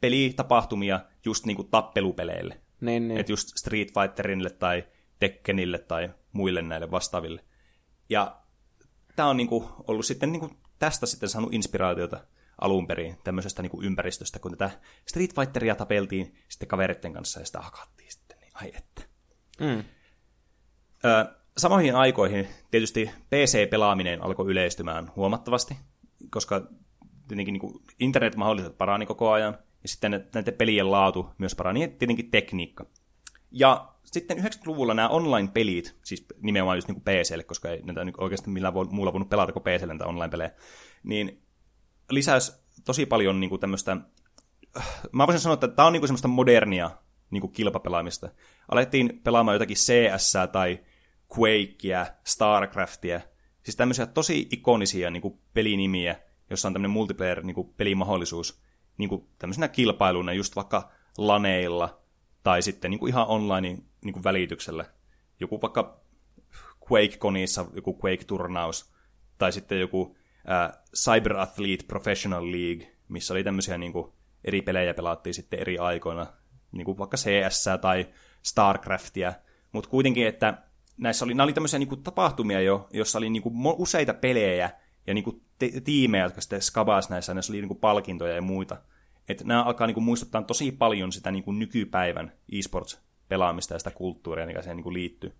pelitapahtumia just niin kuin tappelupeleille. Niin, niin. Että just Street Fighterille tai Tekkenille tai muille näille vastaaville. Ja tämä on niinku ollut sitten niinku tästä sitten saanut inspiraatiota alun perin tämmöisestä niinku ympäristöstä, kun tätä Street Fighteria tapeltiin sitten kaveritten kanssa ja sitä hakattiin sitten, niin ai että. Mm. Ö, samoihin aikoihin tietysti PC-pelaaminen alkoi yleistymään huomattavasti, koska tietenkin niin internet-mahdollisuudet parani koko ajan, ja sitten näiden pelien laatu myös parani, ja tietenkin tekniikka. Ja sitten 90-luvulla nämä online-pelit, siis nimenomaan just niin PClle, koska ei näitä oikeasti millään voi, muulla voinut pelata kuin PClle näitä online-pelejä, niin lisäsi tosi paljon niin kuin tämmöistä, mä voisin sanoa, että tämä on niin kuin semmoista modernia niin kuin kilpapelaamista. Alettiin pelaamaan jotakin CS tai Quakea, Starcraftia, siis tämmöisiä tosi ikonisia niin kuin pelinimiä, jossa on tämmöinen multiplayer niin kuin pelimahdollisuus niin kuin tämmöisenä kilpailuna just vaikka laneilla tai sitten niin kuin ihan online niin kuin välityksellä. Joku vaikka QuakeConissa joku Quake-turnaus tai sitten joku äh, Cyber Athlete Professional League, missä oli tämmöisiä niin kuin, eri pelejä pelattiin sitten eri aikoina, niin kuin vaikka CS tai StarCraftia, mutta kuitenkin, että näissä oli, oli tämmöisiä niin kuin, tapahtumia jo, jossa oli niin kuin, useita pelejä ja niin kuin, te- tiimejä, jotka sitten skabas näissä, näissä oli niin kuin, palkintoja ja muita. Että nämä alkaa niin kuin, muistuttaa tosi paljon sitä niin kuin, nykypäivän esports-pelaamista ja sitä kulttuuria, mikä siihen niin kuin, liittyy.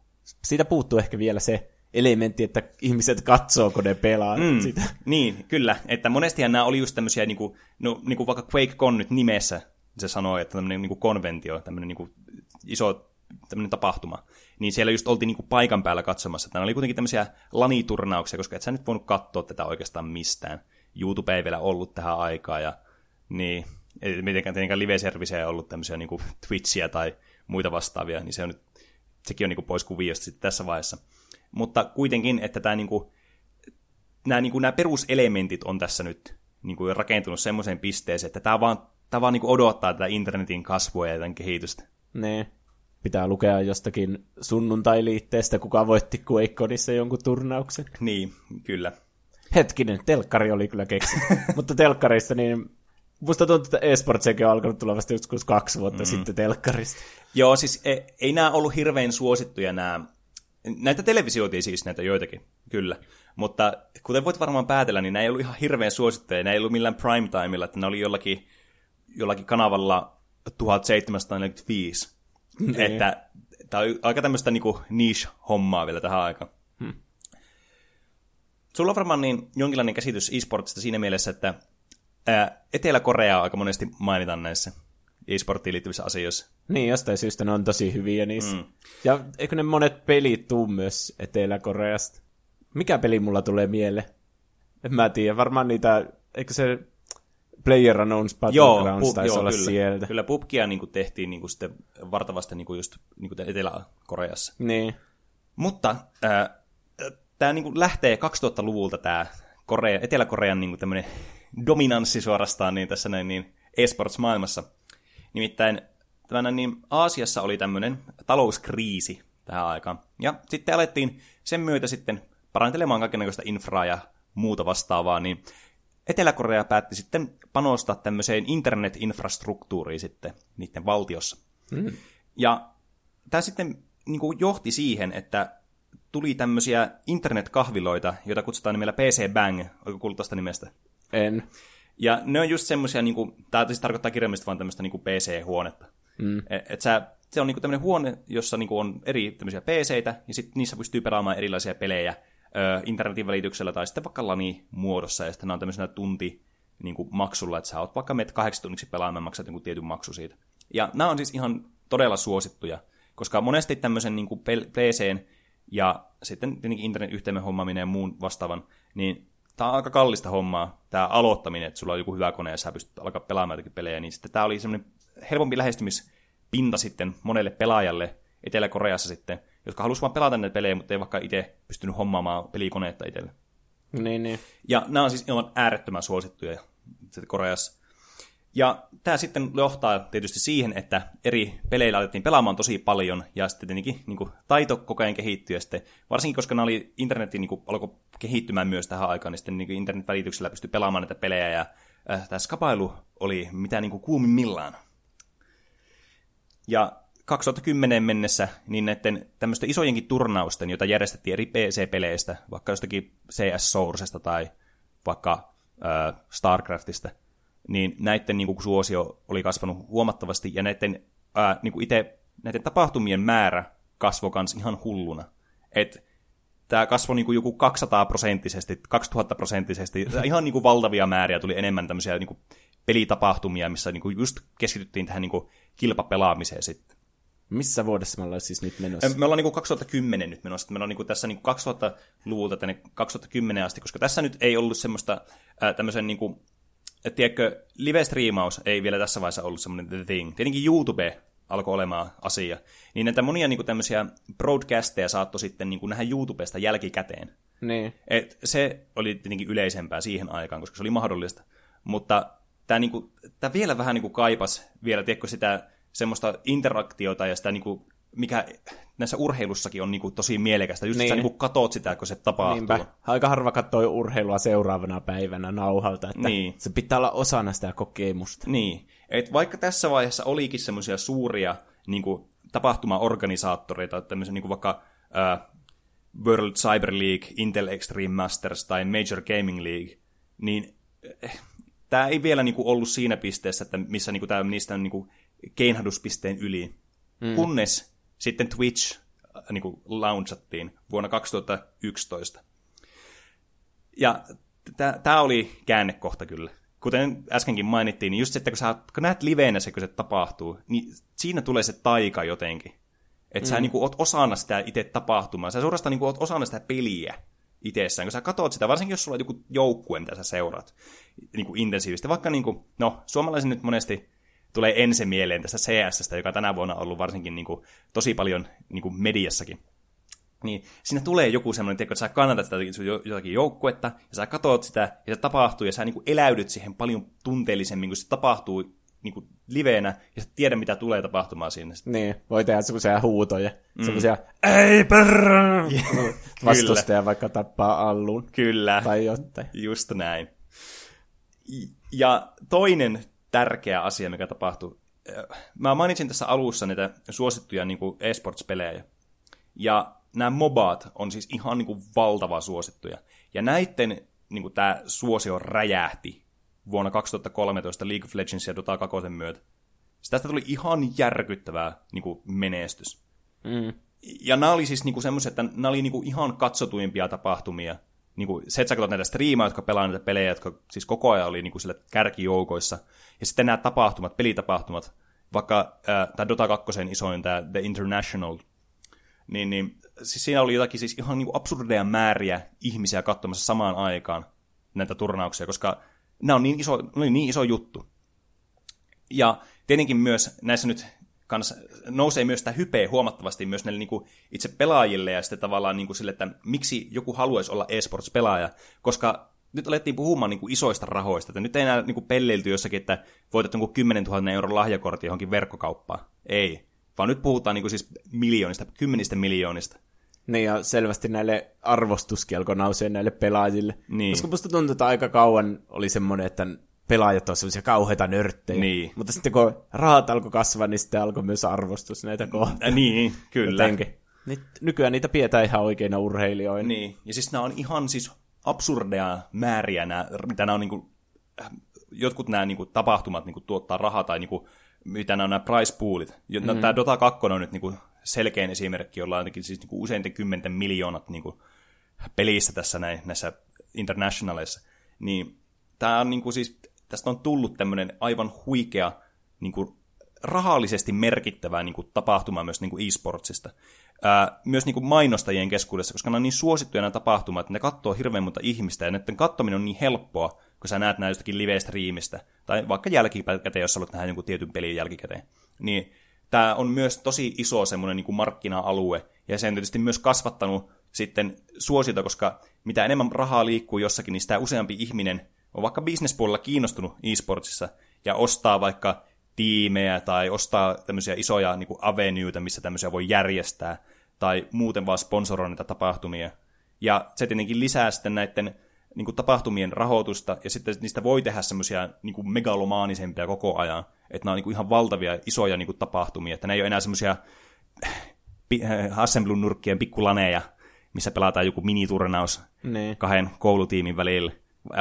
Siitä puuttuu ehkä vielä se elementti, että ihmiset katsoo, kun ne pelaa mm, sitä. Niin, kyllä. Että monestihan nämä oli just tämmöisiä, niin kuin, no, niin kuin vaikka QuakeCon nyt nimessä, se sanoo, että tämmöinen niin kuin konventio, tämmöinen niin kuin iso tämmöinen tapahtuma, niin siellä just oltiin niin kuin paikan päällä katsomassa. Nämä oli kuitenkin tämmöisiä laniturnauksia, koska et sä nyt voinut katsoa tätä oikeastaan mistään. YouTube ei vielä ollut tähän aikaan, ja niin, ei mitenkään tietenkään live-servisejä ollut tämmöisiä niin kuin Twitchiä tai muita vastaavia, niin se on nyt, sekin on niin kuin pois kuviosta sitten tässä vaiheessa. Mutta kuitenkin, että tämä niin kuin, nämä, niin kuin, nämä peruselementit on tässä nyt niin kuin rakentunut semmoiseen pisteeseen, että tämä vaan, tämä vaan niin kuin odottaa tätä internetin kasvua ja tämän kehitystä. Ne. Pitää lukea jostakin sunnuntai-liitteestä, kuka voitti QuakeConissa jonkun turnauksen. Niin, kyllä. Hetkinen, telkkari oli kyllä keksi. Mutta telkkarista niin Musta tuntuu, että eSportsiakin on alkanut tulla vasta joskus kaksi vuotta mm. sitten telkkarista. Joo, siis ei, ei nämä ollut hirveän suosittuja nämä. Näitä televisioitiin siis näitä joitakin, kyllä. Mutta kuten voit varmaan päätellä, niin nämä ei ollut ihan hirveän suosittuja. Nämä ei ollut millään prime-timella, että ne oli jollakin, jollakin kanavalla 1745. Niin. Että tämä on aika tämmöistä niinku niche-hommaa vielä tähän aikaan. Hmm. Sulla on varmaan niin jonkinlainen käsitys e-sportista siinä mielessä, että ää, Etelä-Korea aika monesti mainitaan näissä e-sporttiin liittyvissä asioissa. Niin, jostain syystä ne on tosi hyviä niissä. Mm. Ja eikö ne monet pelit tuu myös Etelä-Koreasta? Mikä peli mulla tulee mieleen? En mä tiedä, varmaan niitä, eikö se Player Unknowns Battlegrounds taisi joo, olla kyllä. sieltä. Kyllä PUBGia niin kuin tehtiin niin kuin sitten vartavasti niin kuin just niin kuin Etelä-Koreassa. Niin. Mutta äh, tämä niin kuin lähtee 2000-luvulta tämä Korea, Etelä-Korean niin kuin dominanssi suorastaan niin tässä näin niin esports-maailmassa. Nimittäin tämän, niin Aasiassa oli tämmöinen talouskriisi tähän aikaan. Ja sitten alettiin sen myötä sitten parantelemaan kaikenlaista infraa ja muuta vastaavaa, niin Etelä-Korea päätti sitten panostaa tämmöiseen internet-infrastruktuuriin sitten niiden valtiossa. Mm. Ja tämä sitten niin kuin johti siihen, että tuli tämmöisiä internetkahviloita, joita kutsutaan nimellä PC Bang. Oletko kuullut tästä nimestä? En. Ja ne on just semmoisia, niin kuin, tämä siis tarkoittaa kirjaimellisesti vaan tämmöistä niin kuin PC-huonetta. Mm. Et, et sä, se on niin kuin tämmöinen huone, jossa niin kuin on eri tämmöisiä PCitä, ja sitten niissä pystyy pelaamaan erilaisia pelejä internetin välityksellä tai sitten vaikka lani-muodossa, ja sitten nämä on tämmöisenä tunti niin kuin maksulla, että sä oot vaikka meet kahdeksan tunniksi pelaamaan, maksat jonkun tietyn maksu siitä. Ja nämä on siis ihan todella suosittuja, koska monesti tämmöisen niin kuin PCn ja sitten tietenkin internet-yhteyden hommaaminen ja muun vastaavan, niin tämä on aika kallista hommaa, tämä aloittaminen, että sulla on joku hyvä kone ja sä pystyt alkaa pelaamaan jotakin pelejä, niin sitten tämä oli semmoinen helpompi lähestymispinta sitten monelle pelaajalle Etelä-Koreassa sitten, jotka halusivat vaan pelata näitä pelejä, mutta ei vaikka itse pystynyt hommaamaan pelikoneetta itselle. Niin, niin. Ja nämä on siis ihan äärettömän suosittuja Koreassa. Ja tämä sitten johtaa tietysti siihen, että eri peleillä alettiin pelaamaan tosi paljon, ja sitten tietenkin niin kuin, taito koko ajan kehittyy, ja sitten, varsinkin koska nämä oli internetin niin kuin, alkoi kehittymään myös tähän aikaan, niin sitten niin kuin, internet-välityksellä pystyi pelaamaan näitä pelejä, ja äh, tämä skapailu oli mitä niin kuin kuumimmillaan. Ja 2010 mennessä niin näiden tämmöisten isojenkin turnausten, joita järjestettiin eri PC-peleistä, vaikka jostakin CS Sourcesta tai vaikka äh, StarCraftista, niin näiden niin kuin, suosio oli kasvanut huomattavasti, ja näiden, äh, niin kuin itse, näiden tapahtumien määrä kasvoi kans ihan hulluna. Et tämä kasvoi niin kuin joku 200 prosenttisesti, 2000 prosenttisesti, ihan niin kuin valtavia määriä tuli enemmän tämmöisiä niin kuin pelitapahtumia, missä niin kuin just keskityttiin tähän niin kuin kilpapelaamiseen sitten. Missä vuodessa me ollaan siis nyt menossa? Me ollaan niin kuin 2010 nyt menossa. Me ollaan niin kuin tässä niin kuin 2000-luvulta tänne 2010 asti, koska tässä nyt ei ollut semmoista ää, tämmöisen niin kuin, et tiedätkö, live-striimaus ei vielä tässä vaiheessa ollut semmoinen the thing. Tietenkin YouTube alkoi olemaan asia. Niin näitä monia niin kuin tämmöisiä broadcasteja saattoi sitten niin kuin nähdä YouTubesta jälkikäteen. Niin. Et se oli tietenkin yleisempää siihen aikaan, koska se oli mahdollista. Mutta tämä, niin kuin, tämä vielä vähän niin kuin kaipas vielä, tiedätkö, sitä semmoista interaktiota ja sitä, niin kuin, mikä näissä urheilussakin on niin kuin, tosi mielekästä. Just niin. sä Niin. kuin, katot sitä, kun se tapahtuu. Niinpä. Aika harva katsoi urheilua seuraavana päivänä nauhalta, että Niin. se pitää olla osana sitä kokemusta. Niin, et vaikka tässä vaiheessa olikin semmoisia suuria niin kuin, tapahtumaorganisaattoreita, tämmöisiä niin kuin vaikka äh, World Cyber League, Intel Extreme Masters tai Major Gaming League, niin eh, tämä ei vielä niin kuin, ollut siinä pisteessä, että missä niin kuin, tämä niistä on niin kuin, keinhaduspisteen yli. Mm. Kunnes sitten Twitch äh, niin kuin, launchattiin vuonna 2011. Ja tämä oli käännekohta kyllä. Kuten äskenkin mainittiin, niin just sitten kun sä kun näet liveenä se, kun se tapahtuu, niin siinä tulee se taika jotenkin. Että mm. sä niinku oot osana sitä itse tapahtumaa. Sä suorastaan niinku oot osana sitä peliä itsessään. Kun sä katsot sitä, varsinkin jos sulla on joku joukkue, mitä sä seuraat niinku intensiivisesti. Vaikka niinku, no, suomalaisen nyt monesti tulee ensin mieleen tästä CS, joka tänä vuonna on ollut varsinkin niinku, tosi paljon niinku mediassakin niin siinä tulee joku semmoinen, että sä kannatat sitä jotakin joukkuetta, ja sä katsot sitä, ja se tapahtuu, ja sä niin kuin eläydyt siihen paljon tunteellisemmin, kun se tapahtuu niin kuin liveenä, ja sä tiedät, mitä tulee tapahtumaan siinä. Niin, voi tehdä semmoisia huutoja, mm. semmoisia ei perrä, vastustaja vaikka tappaa allun Kyllä, tai jotain. just näin. Ja toinen tärkeä asia, mikä tapahtui, mä mainitsin tässä alussa näitä suosittuja niin kuin esports-pelejä, ja nämä mobaat on siis ihan niin kuin valtava suosittuja. Ja näiden niin kuin tämä suosio räjähti vuonna 2013 League of Legends ja Dota 2 myötä. Siis tästä tuli ihan järkyttävää niin kuin menestys. Mm. Ja nämä oli siis niinku semmoisia, että nämä oli niinku ihan katsotuimpia tapahtumia. Niinku, se, että sä katsot näitä striimaa, jotka pelaa näitä pelejä, jotka siis koko ajan oli niinku sillä kärkijoukoissa. Ja sitten nämä tapahtumat, pelitapahtumat, vaikka äh, tämä Dota 2 isoin, tämä The International, niin, niin siis siinä oli jotakin siis ihan niinku absurdeja määriä ihmisiä katsomassa samaan aikaan näitä turnauksia, koska nämä on niin iso, oli niin iso juttu. Ja tietenkin myös näissä nyt kans nousee myös sitä hypeä huomattavasti myös näille niinku itse pelaajille ja sitten tavallaan niinku sille, että miksi joku haluaisi olla esports-pelaaja, koska nyt alettiin puhumaan niinku isoista rahoista, että nyt ei enää niinku pelleilty jossakin, että voitat jonkun 10 000 euron lahjakortti johonkin verkkokauppaan. Ei, vaan nyt puhutaan niinku siis miljoonista, kymmenistä miljoonista. Niin ja selvästi näille arvostuskin alkoi nousee näille pelaajille. Niin. Koska musta tuntuu, että aika kauan oli semmoinen, että pelaajat on semmoisia kauheita nörttejä. Niin. Mutta sitten kun rahat alkoi kasvaa, niin sitten alkoi myös arvostus näitä kohtaan. Äh, niin, kyllä. Jotenkin. Nyt, nykyään niitä pidetään ihan oikeina urheilijoina. Niin, ja siis nämä on ihan siis absurdeja määriä, nämä, mitä nämä on niinku, äh, jotkut nämä niinku, tapahtumat niinku, tuottaa rahaa, tai niinku, mitä nämä on nämä price poolit. Mm-hmm. No, tämä Dota 2 on nyt niinku, selkein esimerkki, jolla on jotenkin siis niinku, usein kymmenten miljoonat niinku, pelissä tässä näin, näissä internationaleissa. Niin tämä on niinku, siis, tästä on tullut tämmöinen aivan huikea niinku, rahallisesti merkittävää niin kuin, tapahtuma myös niin kuin e-sportsista. Ää, myös niin kuin mainostajien keskuudessa, koska ne on niin suosittuja nämä tapahtumat, että ne katsoo hirveän monta ihmistä, ja näiden katsominen on niin helppoa, kun sä näet näin jostakin live-striimistä, tai vaikka jälkikäteen, jos haluat nähdä jonkun tietyn pelin jälkikäteen. Niin tämä on myös tosi iso semmoinen niin kuin markkina-alue, ja se on tietysti myös kasvattanut sitten suosiota, koska mitä enemmän rahaa liikkuu jossakin, niin sitä useampi ihminen on vaikka bisnespuolella kiinnostunut e-sportsissa, ja ostaa vaikka tiimejä tai ostaa tämmöisiä isoja niin kuin avenueita, missä tämmöisiä voi järjestää, tai muuten vaan sponsoroi niitä tapahtumia. Ja se tietenkin lisää sitten näiden niin kuin tapahtumien rahoitusta, ja sitten niistä voi tehdä semmoisia niin kuin megalomaanisempia koko ajan, että nämä on niin kuin ihan valtavia, isoja niin kuin tapahtumia, että ne ei ole enää semmoisia Assemblun nurkkien pikkulaneja, missä pelataan joku miniturnaus Niin. kahden koulutiimin välillä.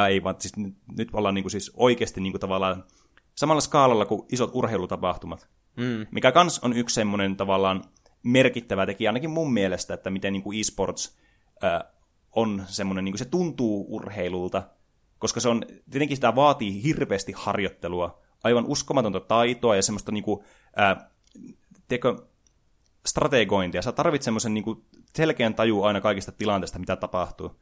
Ei, vaan siis nyt, nyt ollaan niin kuin siis oikeasti niin kuin tavallaan samalla skaalalla kuin isot urheilutapahtumat. Mm. Mikä kans on yksi semmoinen tavallaan merkittävä tekijä, ainakin mun mielestä, että miten niin kuin e-sports äh, on semmoinen, niin kuin se tuntuu urheilulta, koska se on, tietenkin sitä vaatii hirveästi harjoittelua, aivan uskomatonta taitoa ja semmoista niin kuin, äh, tiedätkö, strategointia. Sä tarvitset semmoisen niin kuin selkeän taju aina kaikista tilanteista, mitä tapahtuu.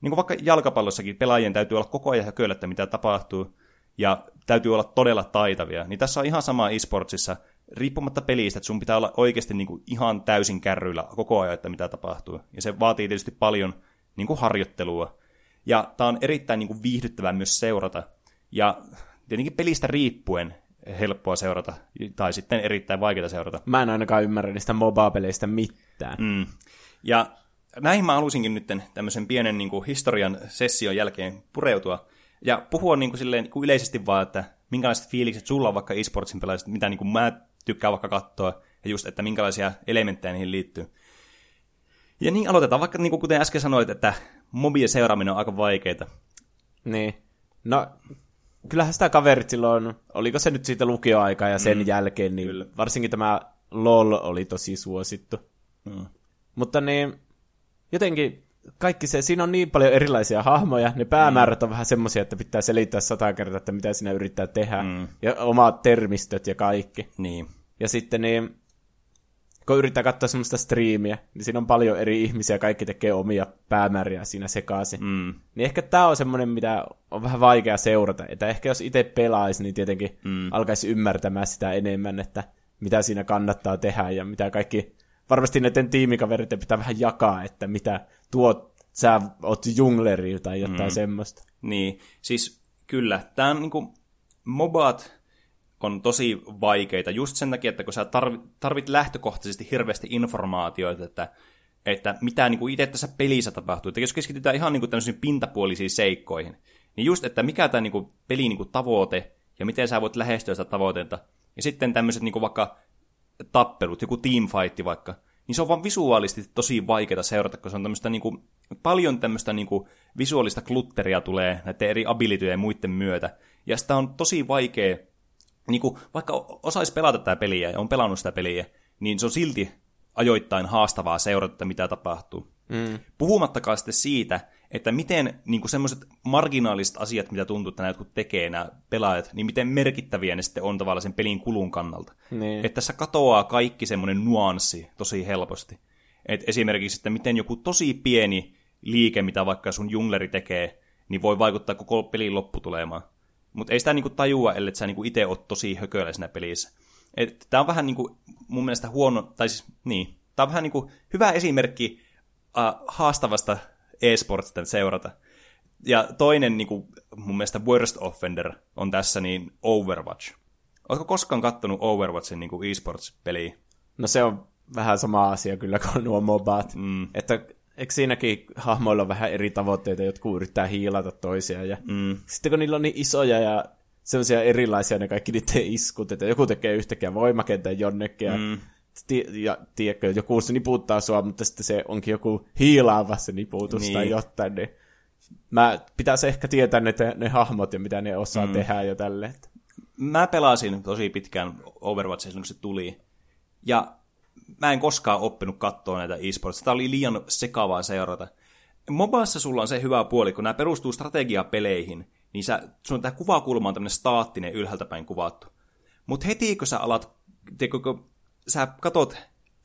Niin kuin vaikka jalkapallossakin pelaajien täytyy olla koko ajan hököllä, että mitä tapahtuu, ja täytyy olla todella taitavia. Niin tässä on ihan sama esportsissa, riippumatta pelistä, että sun pitää olla oikeasti niin kuin ihan täysin kärryillä koko ajan, että mitä tapahtuu. Ja se vaatii tietysti paljon niin kuin harjoittelua. Ja tämä on erittäin niin kuin viihdyttävää myös seurata. Ja tietenkin pelistä riippuen helppoa seurata, tai sitten erittäin vaikeaa seurata. Mä en ainakaan ymmärrä niistä MOBA-peleistä mitään. Mm. Ja näihin mä halusinkin nyt tämmöisen pienen niin kuin, historian session jälkeen pureutua ja puhua niin kuin, silleen, niin kuin yleisesti vaan, että minkälaiset fiilikset sulla on vaikka esportsin pelaajista, mitä niin kuin mä tykkään vaikka katsoa, ja just, että minkälaisia elementtejä niihin liittyy. Ja niin aloitetaan, vaikka niin kuin kuten äsken sanoit, että mobien seuraaminen on aika vaikeaa. Niin. No, kyllähän sitä kaverit silloin, oliko se nyt siitä lukioaikaa ja sen mm, jälkeen, niin kyllä. varsinkin tämä LOL oli tosi suosittu. Mm. Mutta niin, jotenkin kaikki se, siinä on niin paljon erilaisia hahmoja, ne päämäärät mm. on vähän semmoisia, että pitää selittää sata kertaa, että mitä sinä yrittää tehdä, mm. ja omat termistöt ja kaikki. Niin. Ja sitten niin, kun yrittää katsoa semmoista striimiä, niin siinä on paljon eri ihmisiä, kaikki tekee omia päämääriä siinä sekaisin. Mm. Niin ehkä tämä on semmoinen, mitä on vähän vaikea seurata. Että ehkä jos itse pelaisi, niin tietenkin mm. alkaisi ymmärtämään sitä enemmän, että mitä siinä kannattaa tehdä ja mitä kaikki... Varmasti näiden tiimikaverit pitää vähän jakaa, että mitä tuot, sä oot jungleri tai jotain mm. semmoista. Niin, siis kyllä. Tämä on niinku, mobat on tosi vaikeita just sen takia, että kun sä tarvit, tarvit lähtökohtaisesti hirveästi informaatioita, että, että mitä niin kuin itse tässä pelissä tapahtuu. Että jos keskitytään ihan niin kuin tämmöisiin pintapuolisiin seikkoihin, niin just, että mikä tämä niin kuin pelin niin kuin tavoite ja miten sä voit lähestyä sitä tavoitetta. Ja sitten tämmöiset niin kuin vaikka tappelut, joku teamfight vaikka, niin se on vaan visuaalisesti tosi vaikeaa seurata, koska se on tämmöistä niin kuin, paljon tämmöistä niin kuin visuaalista klutteria tulee näiden eri abilityjen ja muiden myötä. Ja sitä on tosi vaikea niin kuin, vaikka osaisi pelata tätä peliä ja on pelannut sitä peliä, niin se on silti ajoittain haastavaa seurata, mitä tapahtuu. Mm. Puhumattakaan sitten siitä, että miten niin semmoiset marginaaliset asiat, mitä tuntuu, että nämä jotkut tekee, nämä pelaajat, niin miten merkittäviä ne sitten on tavallaan sen pelin kulun kannalta. Niin. Että tässä katoaa kaikki semmoinen nuanssi tosi helposti. Et esimerkiksi, että miten joku tosi pieni liike, mitä vaikka sun jungleri tekee, niin voi vaikuttaa koko pelin lopputulemaan. Mutta ei sitä niinku tajua, ellei sä niinku itse oot tosi hököllä siinä pelissä. Tämä on vähän niinku, mun mielestä huono, tai siis niin, tämä on vähän niinku hyvä esimerkki uh, haastavasta e-sportista seurata. Ja toinen niinku, mun mielestä worst offender on tässä niin Overwatch. Oletko koskaan kattonut Overwatchin niinku e-sports-peliä? No se on vähän sama asia kyllä kuin nuo mobat. Mm. Että eikö siinäkin hahmoilla on vähän eri tavoitteita, jotkut yrittää hiilata toisiaan. Ja Mm. sitten kun niillä on niin isoja ja sellaisia erilaisia ne kaikki niiden iskut, että joku tekee yhtäkkiä voimakentän jonnekin ja, Mm. Ja tiedätkö, joku se niputtaa sua, mutta sitten se onkin joku hiilaava se niputus niin. tai jotain, niin mä pitäisi ehkä tietää ne, te- ne hahmot ja mitä ne osaa mm. tehdä jo tälle. Mä pelasin tosi pitkään Overwatchia silloin, kun se tuli. Ja mä en koskaan oppinut katsoa näitä e-sports. Tämä oli liian sekavaa seurata. Mobassa sulla on se hyvä puoli, kun nämä perustuu strategiapeleihin, niin sä, sun tämä kuvakulma on tämmöinen staattinen ylhäältä päin kuvattu. Mutta heti kun sä alat, tiedätkö, kun sä katot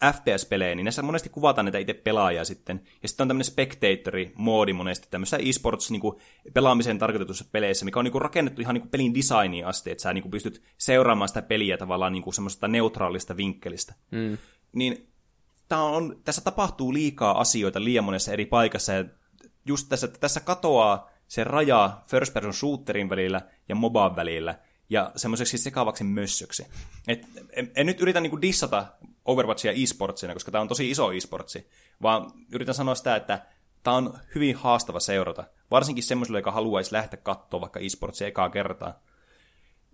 FPS-pelejä, niin näissä monesti kuvataan näitä itse pelaajia sitten. Ja sitten on tämmöinen spectatori-moodi monesti tämmöisessä e-sports niin pelaamiseen tarkoitetussa peleissä, mikä on niin kuin rakennettu ihan niin kuin pelin designiin asti, että sä niin kuin pystyt seuraamaan sitä peliä tavallaan niin kuin semmoisesta neutraalista vinkkelistä. Mm. Niin tää on, tässä tapahtuu liikaa asioita liian monessa eri paikassa, ja just tässä, tässä katoaa se raja first person shooterin välillä ja mobaan välillä, ja semmoiseksi sekavaksi mössöksi. Et, en, en, nyt yritä niinku dissata Overwatchia e-sportsina, koska tämä on tosi iso e-sportsi, vaan yritän sanoa sitä, että tämä on hyvin haastava seurata. varsinkin semmoiselle, joka haluaisi lähteä katsoa vaikka esportsia ekaa kertaa.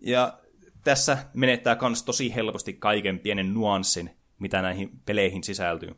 Ja tässä menettää myös tosi helposti kaiken pienen nuanssin, mitä näihin peleihin sisältyy.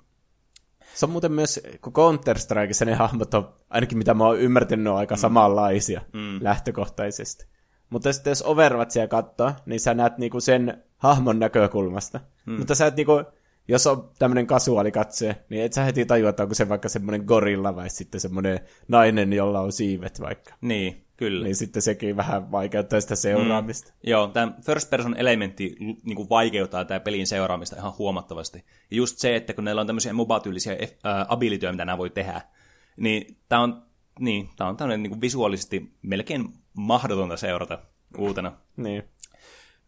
Se on muuten myös, kun Counter-Strikeissa ne hahmot on, ainakin mitä mä oon ymmärtänyt, on aika mm. samanlaisia mm. lähtökohtaisesti. Mutta sitten jos Overwatchia katsoo, niin sä näet niinku sen hahmon näkökulmasta. Mm. Mutta sä et niinku, jos on tämmöinen katsoja, niin et sä heti tajua, että onko se vaikka semmoinen gorilla vai sitten semmoinen nainen, jolla on siivet vaikka. Niin, kyllä. Niin sitten sekin vähän vaikeuttaa sitä seuraamista. Mm. Joo, tämä first person elementti niin vaikeuttaa tämä pelin seuraamista ihan huomattavasti. Ja just se, että kun näillä on tämmöisiä MOBA-tyylisiä äh, abilityjä, mitä nämä voi tehdä, niin tämä on, niin, tämä on tämmöinen niin kuin visuaalisesti melkein mahdotonta seurata uutena. niin.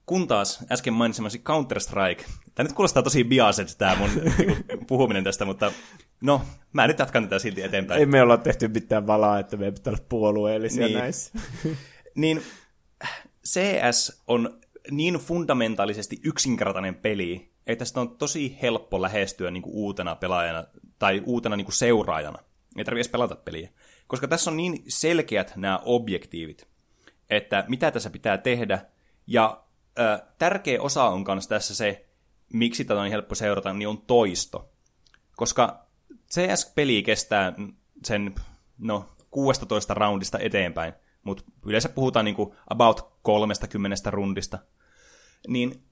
Kun taas äsken mainitsemasi Counter-Strike, tämä nyt kuulostaa tosi biaset tämä mun niinku, puhuminen tästä, mutta no, mä nyt jatkan tätä silti eteenpäin. Ei me olla tehty mitään valaa, että me pitää olla puolueellisia niin. näissä. niin CS on niin fundamentaalisesti yksinkertainen peli, että sitä on tosi helppo lähestyä niin kuin uutena pelaajana tai uutena niin kuin seuraajana. Ei tarvitse pelata peliä. Koska tässä on niin selkeät nämä objektiivit, että mitä tässä pitää tehdä, ja ö, tärkeä osa on myös tässä se, miksi tätä on niin helppo seurata, niin on toisto. Koska CS-peli kestää sen, no, 16 roundista eteenpäin, mutta yleensä puhutaan niinku about 30 rundista. Niin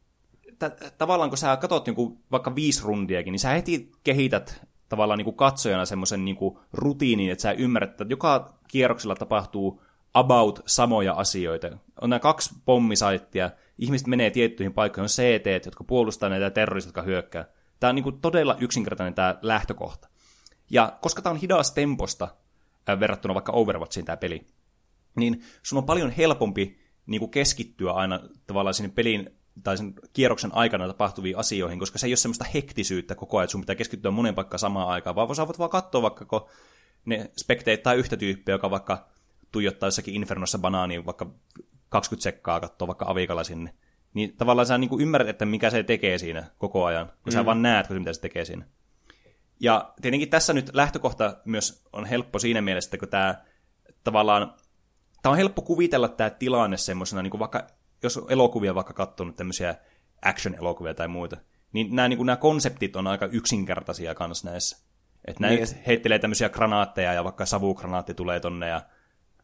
t- tavallaan kun sä katsot niinku vaikka viisi rundiakin, niin sä heti kehität tavallaan niinku katsojana semmoisen niinku rutiinin, että sä ymmärrät, että joka kierroksella tapahtuu about samoja asioita. On nämä kaksi pommisaittia, ihmiset menee tiettyihin paikkoihin, on CT, jotka puolustaa näitä terroristit, jotka hyökkää. Tämä on niin kuin todella yksinkertainen tämä lähtökohta. Ja koska tämä on hidas temposta äh, verrattuna vaikka Overwatchiin tämä peli, niin sun on paljon helpompi niin kuin keskittyä aina tavallaan sinne pelin tai sen kierroksen aikana tapahtuviin asioihin, koska se ei ole semmoista hektisyyttä koko ajan, että sun pitää keskittyä monen paikkaan samaan aikaan, vaan sä voit vaan katsoa vaikka, kun ne spekteit tai yhtä tyyppiä, joka vaikka tuijottaa jossakin Infernossa banaaniin vaikka 20 sekkaa katsoa vaikka avikalla sinne, niin tavallaan sä niin kuin ymmärrät, että mikä se tekee siinä koko ajan, kun mm. sä vaan näet, mitä se tekee siinä. Ja tietenkin tässä nyt lähtökohta myös on helppo siinä mielessä, että kun tämä tavallaan, tämä on helppo kuvitella tämä tilanne semmoisena, niin kuin vaikka, jos on elokuvia vaikka katsonut tämmöisiä action-elokuvia tai muita, niin nämä, niin kuin nämä konseptit on aika yksinkertaisia kanssa näissä. Että nämä niin. heittelee tämmöisiä granaatteja ja vaikka savukranaatti tulee tonne ja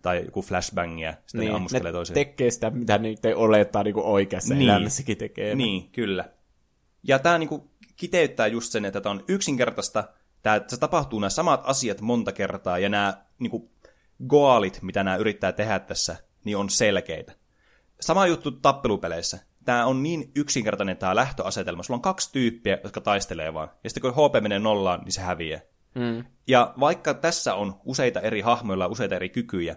tai joku flashbangia, sitten niin, ne ammuskelee toiseen. tekee sitä, mitä niitä olettaa niin oikeassa niin. elämässäkin tekee. Niin, kyllä. Ja tämä niin kuin kiteyttää just sen, että tämä on yksinkertaista, tämä, se tapahtuu nämä samat asiat monta kertaa, ja nämä niin kuin, goalit, mitä nämä yrittää tehdä tässä, niin on selkeitä. Sama juttu tappelupeleissä. Tämä on niin yksinkertainen tämä lähtöasetelma. Sulla on kaksi tyyppiä, jotka taistelee vaan. Ja sitten kun HP menee nollaan, niin se häviää. Mm. Ja vaikka tässä on useita eri hahmoilla, useita eri kykyjä,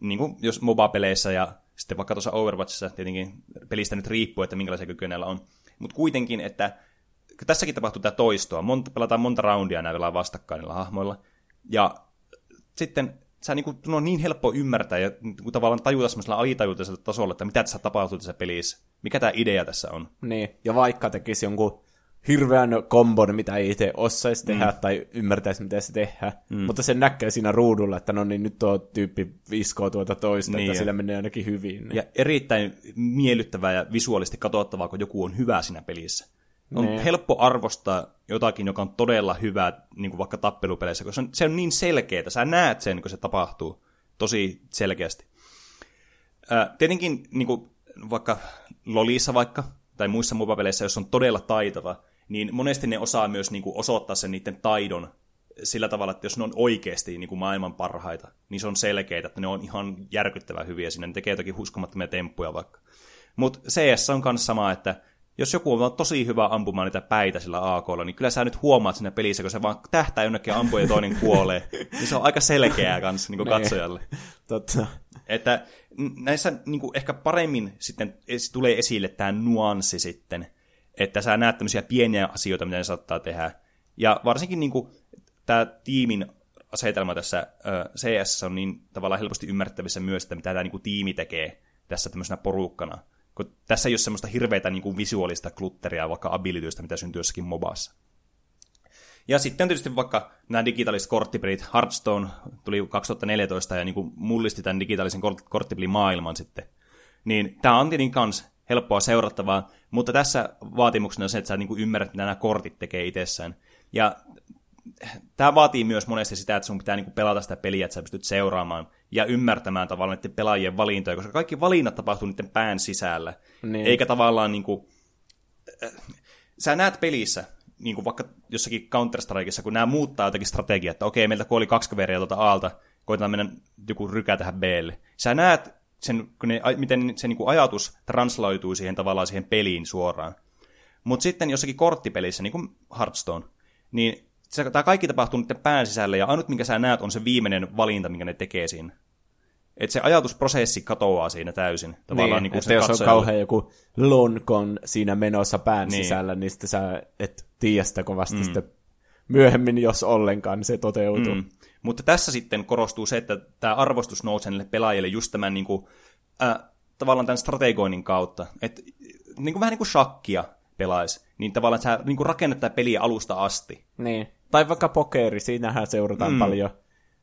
niin kuin jos MOBA-peleissä ja sitten vaikka tuossa Overwatchissa tietenkin pelistä nyt riippuu, että minkälaisia kykyjä on. Mutta kuitenkin, että tässäkin tapahtuu tämä toistoa. Monta, pelataan monta roundia näillä vastakkain näillä hahmoilla. Ja sitten sä niin kuin, on niin helppo ymmärtää ja niin tavallaan tajuta semmoisella alitajuutisella tasolla, että mitä tässä tapahtuu tässä pelissä. Mikä tämä idea tässä on. Niin, ja vaikka tekisi jonkun hirveän kombon, mitä ei itse osaisi tehdä mm. tai ymmärtäisi, mitä se tehdään. Mm. Mutta se näkee siinä ruudulla, että no niin, nyt tuo tyyppi viskoo tuota toista, niin, että sillä menee ainakin hyvin. Niin. Ja erittäin miellyttävää ja visuaalisesti katsottavaa, kun joku on hyvä siinä pelissä. On niin. helppo arvostaa jotakin, joka on todella hyvää, niin kuin vaikka tappelupeleissä, koska se on, se on niin selkeää. Sä näet sen, kun se tapahtuu tosi selkeästi. Ää, tietenkin niin kuin vaikka Lolissa vaikka, tai muissa MOBA-peleissä, jos on todella taitava, niin monesti ne osaa myös niin kuin osoittaa sen niiden taidon sillä tavalla, että jos ne on oikeasti niin kuin maailman parhaita, niin se on selkeää, että ne on ihan järkyttävän hyviä siinä, ne tekee jotakin uskomattomia temppuja vaikka. Mutta CS on myös sama, että jos joku on tosi hyvä ampumaan niitä päitä sillä AKlla, niin kyllä sä nyt huomaat siinä pelissä, kun se vaan tähtää jonnekin ampua ja toinen kuolee. niin se on aika selkeää kanssa niin kuin niin. katsojalle. Totta. Että näissä niin kuin ehkä paremmin sitten tulee esille tämä nuanssi sitten, että sä näet tämmöisiä pieniä asioita, mitä ne saattaa tehdä. Ja varsinkin niin tämä tiimin asetelma tässä CS on niin tavallaan helposti ymmärrettävissä myös, että mitä tämä niin tiimi tekee tässä tämmöisenä porukkana. Kun tässä ei ole semmoista hirveätä niin kuin, visuaalista klutteria, vaikka abilitystä, mitä syntyy jossakin mobassa. Ja sitten tietysti vaikka nämä digitaaliset korttipelit, Hearthstone tuli 2014 ja niin kuin mullisti tämän digitaalisen korttipelimaailman sitten. Niin tämä on tietenkin kans helppoa seurattavaa, mutta tässä vaatimuksena on se, että sä niin kuin ymmärrät, mitä nämä kortit tekee itsessään. Ja tämä vaatii myös monesti sitä, että sun pitää niinku pelata sitä peliä, että sä pystyt seuraamaan ja ymmärtämään tavallaan niiden pelaajien valintoja, koska kaikki valinnat tapahtuu niiden pään sisällä. Niin. Eikä tavallaan niinku... Äh, sä näet pelissä, niin kuin vaikka jossakin Counter-Strikeissa, kun nämä muuttaa jotakin strategiaa, että okei, meiltä kuoli kaksi kaveria tuolta Aalta, koitetaan mennä joku rykä tähän Blle. Sä näet sen, kun ne, miten se niin kuin ajatus transloituu siihen tavallaan siihen peliin suoraan. Mutta sitten jossakin korttipelissä, niin kuin Hearthstone, niin se, tämä kaikki tapahtuu niiden pään sisällä, ja ainut, minkä sä näet, on se viimeinen valinta, minkä ne tekee siinä. Että se ajatusprosessi katoaa siinä täysin. Tavallaan niin, niin että jos on kauhean joku lonkon siinä menossa pään niin. sisällä, niin sitten sä et tiedä sitä kovasti mm. sitten myöhemmin, jos ollenkaan, niin se toteutuu. Mm. Mutta tässä sitten korostuu se, että tämä arvostus nousee niille pelaajille just tämän niin kuin, äh, tavallaan tämän strategoinnin kautta. Että niin kuin, vähän niin kuin shakkia pelaisi, niin tavallaan sä niin kuin rakennat tätä peliä alusta asti. Niin. Tai vaikka pokeri, siinähän seurataan mm. paljon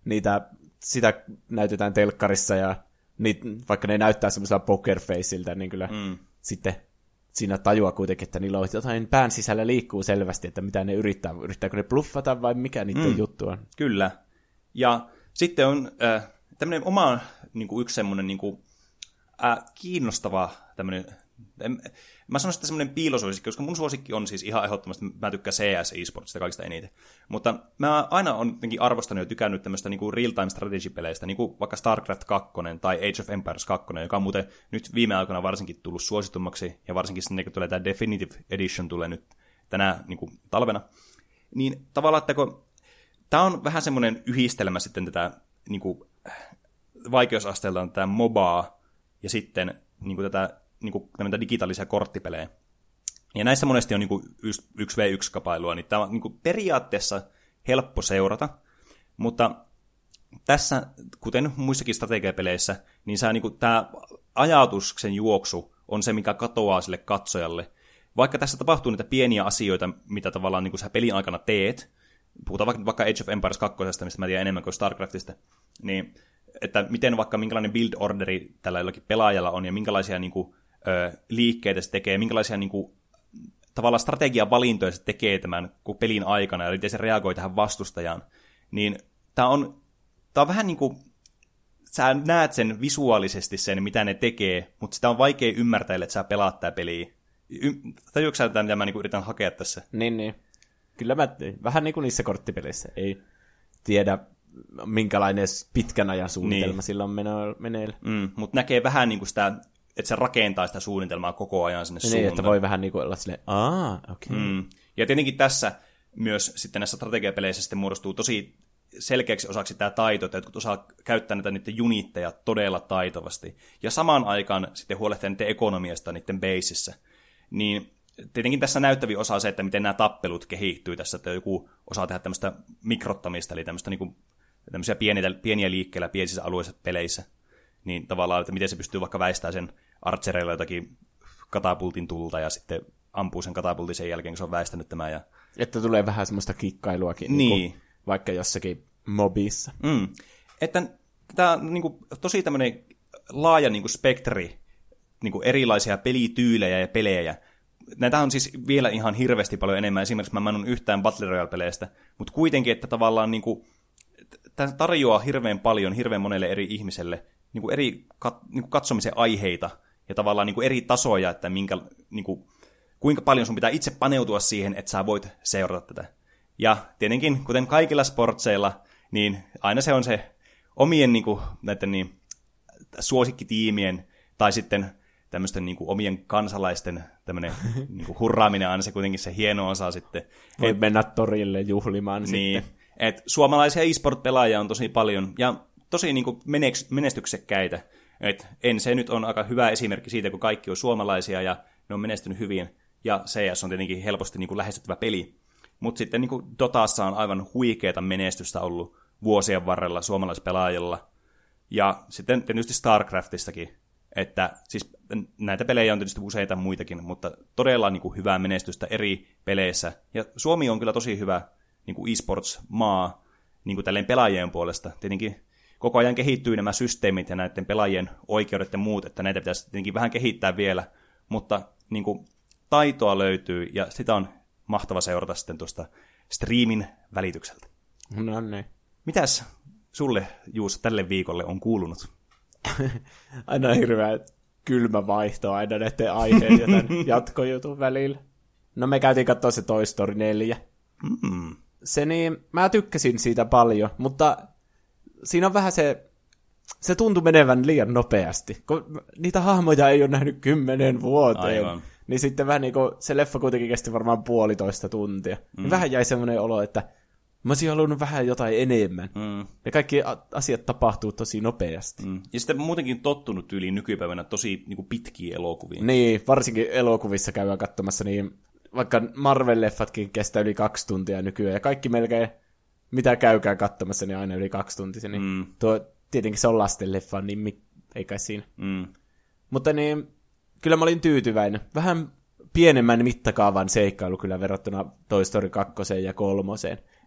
niitä, sitä näytetään telkkarissa ja niit, vaikka ne näyttää semmoisella pokerfaceiltä, niin kyllä mm. sitten siinä tajua kuitenkin, että niillä on jotain pään sisällä liikkuu selvästi, että mitä ne yrittää, yrittääkö ne bluffata vai mikä niiden mm. juttu on. Kyllä. Ja sitten on äh, tämmöinen oma niin kuin yksi semmoinen niin kuin, äh, kiinnostava tämmöinen en, mä sanoisin, että semmoinen piilosuosikki, koska mun suosikki on siis ihan ehdottomasti, mä tykkään CS eSportsista kaikista eniten. Mutta mä aina on jotenkin arvostanut ja tykännyt tämmöistä niinku real-time strategy-peleistä, niin kuin vaikka StarCraft 2 tai Age of Empires 2, joka on muuten nyt viime aikoina varsinkin tullut suositummaksi, ja varsinkin sinne, kun tulee tämä Definitive Edition tulee nyt tänä niin kuin, talvena. Niin tavallaan, että kun tämä on vähän semmoinen yhdistelmä sitten tätä niin kuin, vaikeusasteeltaan tätä mobaa ja sitten niin kuin tätä niin kuin, digitaalisia korttipelejä. Ja näissä monesti on niin kuin 1v1-kapailua, niin tämä on niin kuin periaatteessa helppo seurata, mutta tässä, kuten muissakin strategiapeleissä, niin sä, niin kuin, tämä ajatuksen juoksu on se, mikä katoaa sille katsojalle. Vaikka tässä tapahtuu niitä pieniä asioita, mitä tavallaan niin kuin sä pelin aikana teet, puhutaan vaikka, vaikka Age of Empires 2, mistä mä tiedän enemmän kuin StarCraftista, niin että miten vaikka minkälainen build orderi tällä jollakin pelaajalla on ja minkälaisia niin kuin, ö, liikkeitä se tekee, minkälaisia niin kuin, tavallaan strategiavalintoja se tekee tämän pelin aikana, ja miten se reagoi tähän vastustajaan, niin tämä on, tää on vähän niin kuin, sä näet sen visuaalisesti sen, mitä ne tekee, mutta sitä on vaikea ymmärtää, että sä pelaat tämä peliä. Y- Tajuatko sä mitä mä niin yritän hakea tässä? Niin, niin. Kyllä mä, vähän niin kuin niissä korttipeleissä. Ei tiedä, minkälainen pitkän ajan suunnitelma niin. sillä on meneillä. Mm, mutta näkee vähän niin kuin sitä että se rakentaa sitä suunnitelmaa koko ajan sinne niin, suuntaan. että voi vähän niin kuin olla silleen, aa, okei. Okay. Mm. Ja tietenkin tässä myös sitten näissä strategiapeleissä sitten muodostuu tosi selkeäksi osaksi tämä taito, että jotkut osaa käyttää näitä niiden junitteja todella taitavasti. Ja samaan aikaan sitten huolehtia niiden ekonomiasta niiden baseissa. Niin tietenkin tässä näyttävi osa se, että miten nämä tappelut kehittyy tässä, että joku osaa tehdä tämmöistä mikrottamista, eli tämmöistä niin kuin, tämmöisiä pieniä, pieniä liikkeellä pienissä alueissa peleissä. Niin tavallaan, että miten se pystyy vaikka väistämään sen archereilla jotakin katapultin tulta ja sitten ampuu sen katapultin sen jälkeen, kun se on väistänyt tämän. Ja... Että tulee vähän semmoista kikkailuakin, niin. Niin kuin, vaikka jossakin mobissa. Mm. Että tämä on niin kuin, tosi tämmöinen laaja niin kuin spektri niin kuin erilaisia pelityylejä ja pelejä. Näitä on siis vielä ihan hirveästi paljon enemmän. Esimerkiksi mä en ole yhtään Battle Royale-peleistä, mutta kuitenkin, että tavallaan niin kuin, tämä tarjoaa hirveän paljon hirveän monelle eri ihmiselle niin kuin eri kat, niin kuin katsomisen aiheita ja tavallaan niin kuin eri tasoja, että minkä, niin kuin, kuinka paljon sun pitää itse paneutua siihen, että sä voit seurata tätä. Ja tietenkin, kuten kaikilla sportseilla, niin aina se on se omien niin kuin, näiden niin, suosikkitiimien tai sitten tämmöisten niin kuin, omien kansalaisten tämmöinen niin kuin, hurraaminen aina se kuitenkin se hieno osa sitten. Voi et, mennä torille juhlimaan niin, sitten. Et suomalaisia e-sport-pelaajia on tosi paljon, ja tosi niin kuin menestyksekkäitä. Et en se nyt on aika hyvä esimerkki siitä, kun kaikki on suomalaisia ja ne on menestynyt hyvin, ja CS on tietenkin helposti niin kuin lähestyttävä peli. Mutta sitten niin kuin Dotassa on aivan huikeata menestystä ollut vuosien varrella suomalaispelaajilla. Ja sitten tietysti StarCraftistakin, että siis näitä pelejä on tietysti useita muitakin, mutta todella niin kuin hyvää menestystä eri peleissä. Ja Suomi on kyllä tosi hyvä niin kuin esports-maa niin kuin tälleen pelaajien puolesta. Tietenkin koko ajan kehittyy nämä systeemit ja näiden pelaajien oikeudet ja muut, että näitä pitäisi tietenkin vähän kehittää vielä, mutta niin kuin, taitoa löytyy ja sitä on mahtava seurata sitten tuosta striimin välitykseltä. No niin. Mitäs sulle, Juuso, tälle viikolle on kuulunut? aina hirveä kylmä vaihto aina näiden aiheiden ja tämän jatkojutun välillä. No me käytiin katsoa se Toy Story 4. Mm. Se niin, mä tykkäsin siitä paljon, mutta siinä on vähän se, se tuntui menevän liian nopeasti. Kun niitä hahmoja ei ole nähnyt kymmenen vuoteen. Aivan. Niin sitten vähän niin kuin, se leffa kuitenkin kesti varmaan puolitoista tuntia. Mm. Niin vähän jäi semmoinen olo, että mä olisin halunnut vähän jotain enemmän. Mm. Ja kaikki a- asiat tapahtuu tosi nopeasti. Mm. Ja sitten muutenkin tottunut tyyliin nykypäivänä tosi niin kuin pitkiä elokuvia. Niin, varsinkin elokuvissa käydään katsomassa, niin vaikka Marvel-leffatkin kestää yli kaksi tuntia nykyään, ja kaikki melkein, mitä käykään katsomassa, niin aina yli kaksi tuntia. Niin Mm. tuo, tietenkin se on lasten leffa, niin mi- ei kai siinä. Mm. Mutta niin, kyllä mä olin tyytyväinen. Vähän pienemmän mittakaavan seikkailu kyllä verrattuna Toy Story 2 ja 3.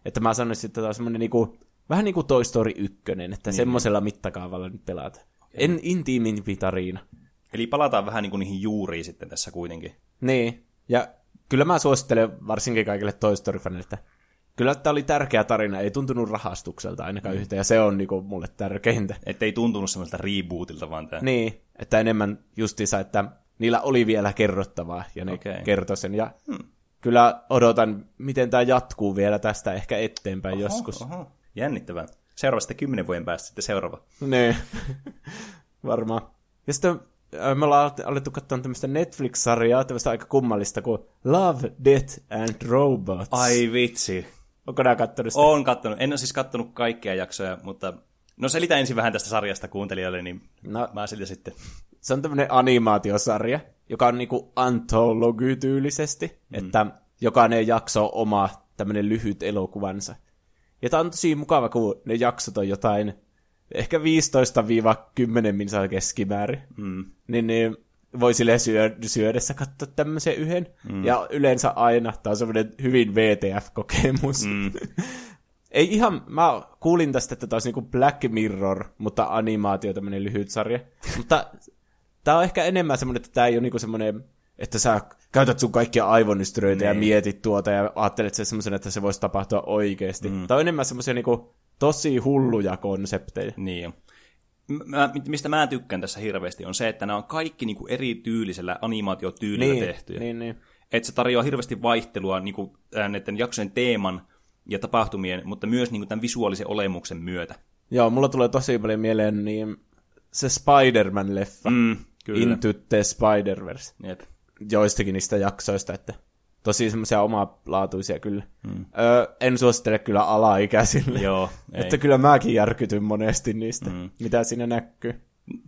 Että mä sanoisin, että tämä on semmoinen niinku, vähän niin kuin Toy Story 1, että niin. semmoisella mittakaavalla nyt pelataan. En intiimimpi tarina. Eli palataan vähän niin kuin niihin juuriin sitten tässä kuitenkin. Niin, ja kyllä mä suosittelen varsinkin kaikille Toy Story-faneille, että kyllä tämä oli tärkeä tarina, ei tuntunut rahastukselta ainakaan mm. yhtä, ja se on niinku mulle tärkeintä. Että ei tuntunut semmoiselta rebootilta vaan tämä. Niin, että enemmän justiinsa, että niillä oli vielä kerrottavaa, ja ne okay. kertoi sen, ja hmm. Kyllä odotan, miten tämä jatkuu vielä tästä ehkä eteenpäin oho, joskus. Oho. Jännittävää. Seuraava sitten kymmenen vuoden päästä sitten seuraava. Niin, varmaan. Ja sitten äh, me ollaan alettu katsoa tämmöistä Netflix-sarjaa, tämmöistä aika kummallista kuin Love, Death and Robots. Ai vitsi. Onko nää kattonut sitä? Oon kattonut. En ole siis kattonut kaikkia jaksoja, mutta... No selitä ensin vähän tästä sarjasta kuuntelijoille, niin No. mä selitän sitten. Se on tämmöinen animaatiosarja, joka on niinku anthology-tyylisesti, mm. että jokainen jakso on oma tämmöinen lyhyt elokuvansa. Ja tää on tosi mukava, kun ne jaksot on jotain ehkä 15-10 minsaa keskimäärin. Mm. Niin, niin voi sille syö, syödessä katsoa tämmöisen yhden. Mm. Ja yleensä aina, tää on semmoinen hyvin VTF-kokemus. Mm. Ei ihan, mä kuulin tästä, että tämä olisi niinku Black Mirror, mutta animaatio, tämmöinen lyhyt sarja. mutta tämä on ehkä enemmän semmoinen, että tämä ei ole niinku semmoinen, että sä käytät sun kaikkia aivonystyröitä ja Niin. mietit tuota ja ajattelet sen semmoisen, että se voisi tapahtua oikeasti. Mm. Tämä on enemmän semmoisia niinku tosi hulluja konsepteja. Niin. Mä, mistä mä tykkään tässä hirveästi on se, että nämä on kaikki niinku eri tyylisellä animaatiotyylillä Niin, tehtyjä. niin, niin. Että se tarjoaa hirveästi vaihtelua niinku, näiden jaksojen teeman ja tapahtumien, mutta myös niinku tämän visuaalisen olemuksen myötä. Joo, mulla tulee tosi paljon mieleen niin se Spider-Man-leffa. Mm, kyllä. Into the Spider-Verse. Jep. joistakin niistä jaksoista, että tosi semmoisia omalaatuisia kyllä. Mm. Öö, en suosittele kyllä alaikäisille. Joo, ei. Että kyllä mäkin järkytyn monesti niistä, mm. mitä siinä näkyy.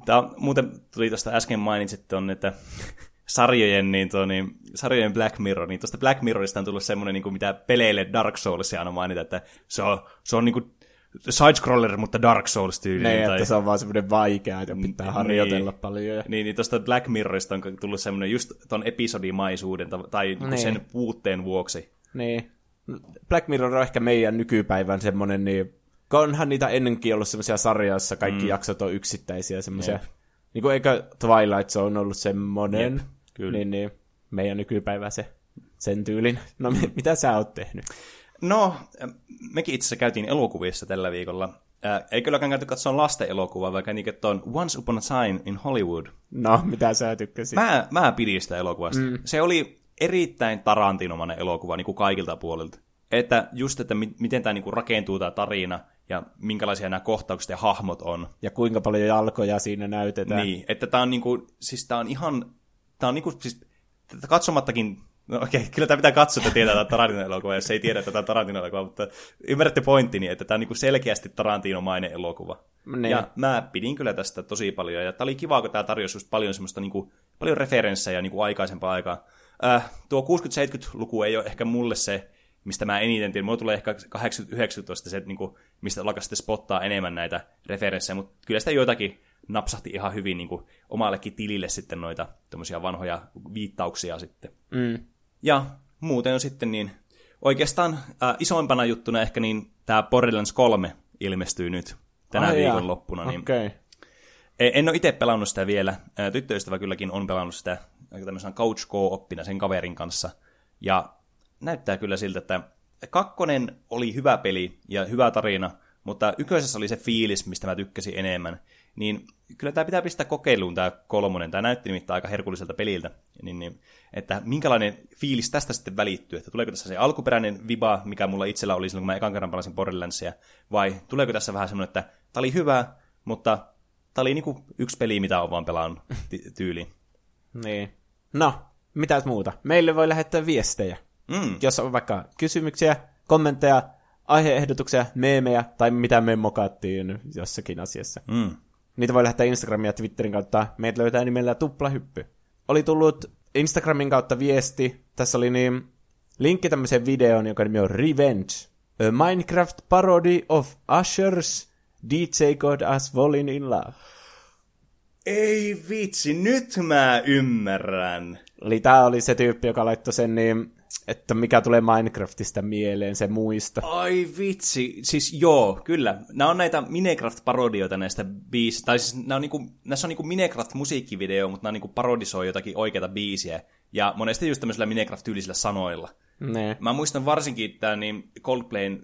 Tämä on, muuten tuli tuosta äsken mainitsit tuonne, että sarjojen, niin tuo, niin, sarjojen Black Mirror, niin tuosta Black Mirrorista on tullut semmoinen, niin kuin mitä peleille Dark Souls aina mainita, että se on, se on niin kuin side-scroller, mutta Dark Souls-tyyliin. Ne, tai, että se on vaan semmoinen vaikea, että pitää harjoitella niin, paljon. Ja... Niin, niin tuosta Black Mirrorista on tullut semmoinen just ton episodimaisuuden ta- tai niin. Niin. sen puutteen vuoksi. Niin. Black Mirror on ehkä meidän nykypäivän semmoinen, niin onhan niitä ennenkin ollut semmoisia sarjoja, joissa kaikki mm. jaksot on yksittäisiä semmoisia. Jep. Niin kuin eikö Twilight Zone ollut semmoinen, Jep, kyllä. niin, niin meidän nykypäivä se sen tyylin. No mitä sä oot tehnyt? No, mekin itse asiassa käytiin elokuvissa tällä viikolla. Äh, ei kylläkään käyty katsoa lasten elokuvaa, vaikka niin on Once Upon a Time in Hollywood. No, mitä sä tykkäsit? Mä, mä pidin sitä elokuvasta. Mm. Se oli erittäin tarantinomainen elokuva niin kuin kaikilta puolilta. Että just, että mi- miten tämä niin rakentuu tämä tarina ja minkälaisia nämä kohtaukset ja hahmot on. Ja kuinka paljon jalkoja siinä näytetään. Niin, että tämä on, niinku, siis tää on ihan, tämä on niinku, siis tätä katsomattakin, no okei, kyllä tämä pitää katsoa, että tietää tätä Tarantino-elokuvaa, jos ei tiedä tätä Tarantino-elokuvaa, mutta ymmärrätte pointtini, että tämä on niinku selkeästi Tarantinomainen elokuva. Niin. Ja mä pidin kyllä tästä tosi paljon, ja tämä oli kiva, kun tämä tarjosi just paljon semmoista niinku, paljon referenssejä niinku aikaisempaa aikaa. Äh, tuo 60-70-luku ei ole ehkä mulle se, mistä mä eniten tiedän. Mulla tulee ehkä 80-90 se, että niinku, mistä alkaa sitten spottaa enemmän näitä referenssejä, mutta kyllä sitä joitakin napsahti ihan hyvin niinku, omallekin tilille sitten noita vanhoja viittauksia sitten. Mm. Ja muuten on sitten niin oikeastaan äh, isoimpana juttuna ehkä niin tämä Borderlands 3 ilmestyy nyt tänä Ai viikonloppuna. Niin. Okay. en, en ole itse pelannut sitä vielä. Tyttöystävä kylläkin on pelannut sitä tämmöisenä couch co-oppina sen kaverin kanssa. Ja näyttää kyllä siltä, että kakkonen oli hyvä peli ja hyvä tarina, mutta ykkösessä oli se fiilis, mistä mä tykkäsin enemmän. Niin kyllä tämä pitää pistää kokeiluun tämä kolmonen. Tämä näytti nimittäin aika herkulliselta peliltä. Niin, niin, että minkälainen fiilis tästä sitten välittyy. Että tuleeko tässä se alkuperäinen viba, mikä mulla itsellä oli silloin, kun mä ekan kerran pelasin Borderlandsia, vai tuleeko tässä vähän semmoinen, että tämä oli hyvä, mutta tämä oli niinku yksi peli, mitä on vaan pelannut ty- tyyliin. Niin. No, mitäs muuta? Meille voi lähettää viestejä. Mm. Jos on vaikka kysymyksiä, kommentteja, aiheehdotuksia, meemejä tai mitä me mokattiin jossakin asiassa. Mm. Niitä voi lähettää Instagramin ja Twitterin kautta. Meitä löytää nimellä Tuplahyppy. Oli tullut Instagramin kautta viesti. Tässä oli niin linkki tämmöiseen videoon, joka nimi on Revenge. A Minecraft parody of Usher's DJ God Us Falling in Love. Ei vitsi, nyt mä ymmärrän. Eli tää oli se tyyppi, joka laittoi sen niin, että mikä tulee Minecraftista mieleen, se muisto. Ai vitsi, siis joo, kyllä. Nämä on näitä Minecraft-parodioita näistä biisistä. Tai siis nämä on niinku, näissä on niinku Minecraft-musiikkivideo, mutta nämä niinku parodisoi jotakin oikeita biisiä. Ja monesti just tämmöisillä Minecraft-tyylisillä sanoilla. Ne. Mä muistan varsinkin tämän niin Coldplayn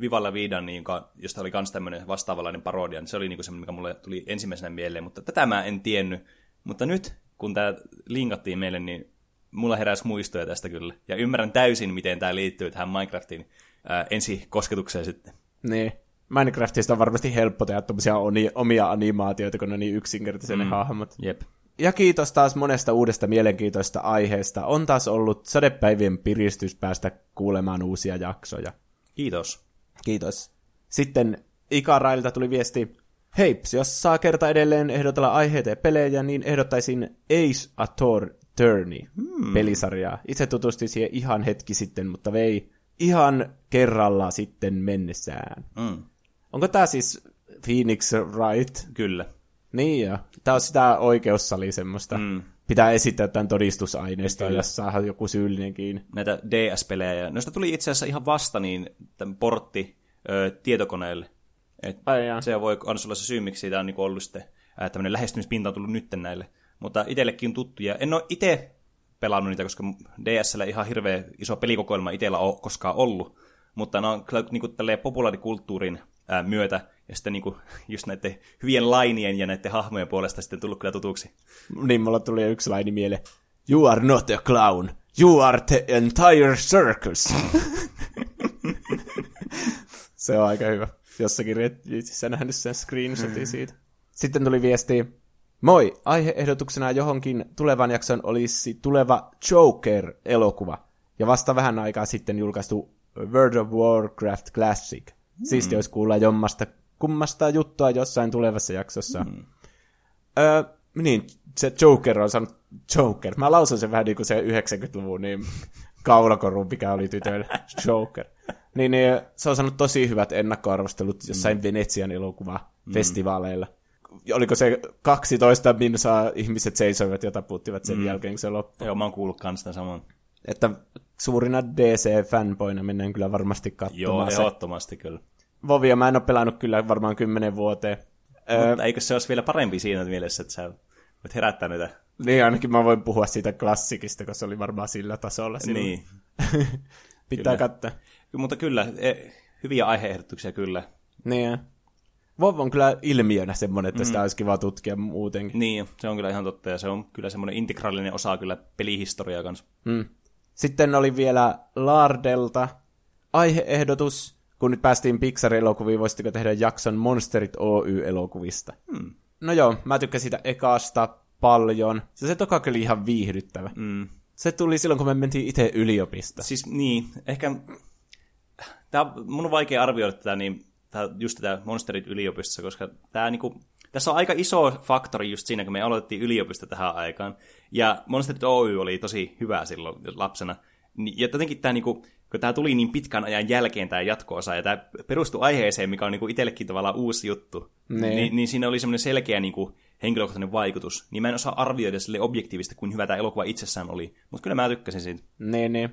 Vivalla Vidan, niin, josta oli myös tämmöinen vastaavanlainen parodia, niin se oli niin semmoinen, mikä mulle tuli ensimmäisenä mieleen, mutta tätä mä en tiennyt. Mutta nyt, kun tämä linkattiin meille, niin mulla heräsi muistoja tästä kyllä. Ja ymmärrän täysin, miten tämä liittyy tähän Minecraftin ää, ensikosketukseen sitten. Niin. Minecraftista on varmasti helppo tehdä tommosia oni- omia animaatioita, kun ne on niin yksinkertaisia ne hahmot. Jep. Ja kiitos taas monesta uudesta mielenkiintoista aiheesta. On taas ollut sadepäivien piristys päästä kuulemaan uusia jaksoja. Kiitos. Kiitos. Sitten Ikarailta tuli viesti. Heips, jos saa kerta edelleen ehdotella aiheita ja pelejä, niin ehdottaisin Ace Attorney hmm. pelisarjaa. Itse tutustuin siihen ihan hetki sitten, mutta vei ihan kerralla sitten mennessään. Mm. Onko tämä siis Phoenix Wright? Kyllä. Niin jo. Tämä on sitä oikeussali semmoista. Mm. Pitää esittää tämän todistusaineistoa, jos saa joku syyllinen kiinni. Näitä DS-pelejä. Ja noista tuli itse asiassa ihan vasta niin tämän portti ö, tietokoneelle. Et Ai se voi olla se syy, miksi siitä on niin ollut sitten ää, tämmöinen lähestymispinta on tullut nytten näille. Mutta itsellekin on tuttu. Ja en ole itse pelannut niitä, koska DSllä ihan hirveä iso pelikokoelma itsellä on koskaan ollut. Mutta ne on niin kuin, populaarikulttuurin ää, myötä ja sitten niin kuin, just näiden hyvien lainien ja näiden hahmojen puolesta sitten tullut kyllä tutuksi. Niin, mulla tuli yksi laini mieleen. You are not a clown. You are the entire circus. se on aika hyvä. Jossakin Redditsissä nähnyt sen screenshotin siitä. Sitten tuli viesti. Moi, aiheehdotuksena johonkin tulevan jakson olisi tuleva Joker-elokuva. Ja vasta vähän aikaa sitten julkaistu World of Warcraft Classic. Siisti olisi kuulla jommasta kummasta juttua jossain tulevassa jaksossa. Mm. Öö, niin, se Joker on sanonut Joker. Mä lausun sen vähän niin kuin se 90-luvun niin kaulakoru, mikä oli tytöillä. Joker. Niin, niin, se on saanut tosi hyvät ennakkoarvostelut jossain mm. Venetsian elokuvafestivaaleilla. Oliko se 12 minsaa ihmiset seisoivat ja taputtivat sen mm. jälkeen, kun se loppui. Joo, mä oon kuullut kans sitä saman. Että suurina DC-fanboina mennään kyllä varmasti katsomaan Joo, ehdottomasti kyllä. Vovia mä en ole pelannut kyllä varmaan kymmenen vuoteen. Öö, Mutta eikö se olisi vielä parempi siinä mielessä, että sä voit herättää niitä? niin ainakin mä voin puhua siitä klassikista, koska se oli varmaan sillä tasolla silloin. Niin. Pitää Kyllä. katsoa. Mutta kyllä, e, hyviä aiheehdotuksia kyllä. Niin. Vov on kyllä ilmiönä semmoinen, että mm. sitä olisi kiva tutkia muutenkin. Niin, se on kyllä ihan totta, ja se on kyllä semmoinen integraalinen osa kyllä pelihistoriaa kanssa. Mm. Sitten oli vielä Lardelta aiheehdotus, kun nyt päästiin Pixar-elokuviin, voisitteko tehdä jakson Monsterit Oy-elokuvista? Hmm. No joo, mä tykkäsin siitä ekasta paljon. Se, se toka kyllä ihan viihdyttävä. Mm. Se tuli silloin, kun me mentiin itse yliopistoon. Siis niin, ehkä... Tää, mun on vaikea arvioida tätä, niin, just tätä Monsterit yliopistossa, koska tää niinku, tässä on aika iso faktori just siinä, kun me aloitettiin yliopisto tähän aikaan. Ja Monsterit Oy oli tosi hyvä silloin lapsena. Ja jotenkin tämä, niinku, kun tämä tuli niin pitkän ajan jälkeen tämä jatko-osa, ja tämä perustui aiheeseen, mikä on niinku itsellekin tavallaan uusi juttu, Niin. niin, niin siinä oli semmoinen selkeä niinku, henkilökohtainen vaikutus. Niin mä en osaa arvioida sille objektiivisesti, kuin hyvä tämä elokuva itsessään oli. Mutta kyllä mä tykkäsin siitä. Niin, niin.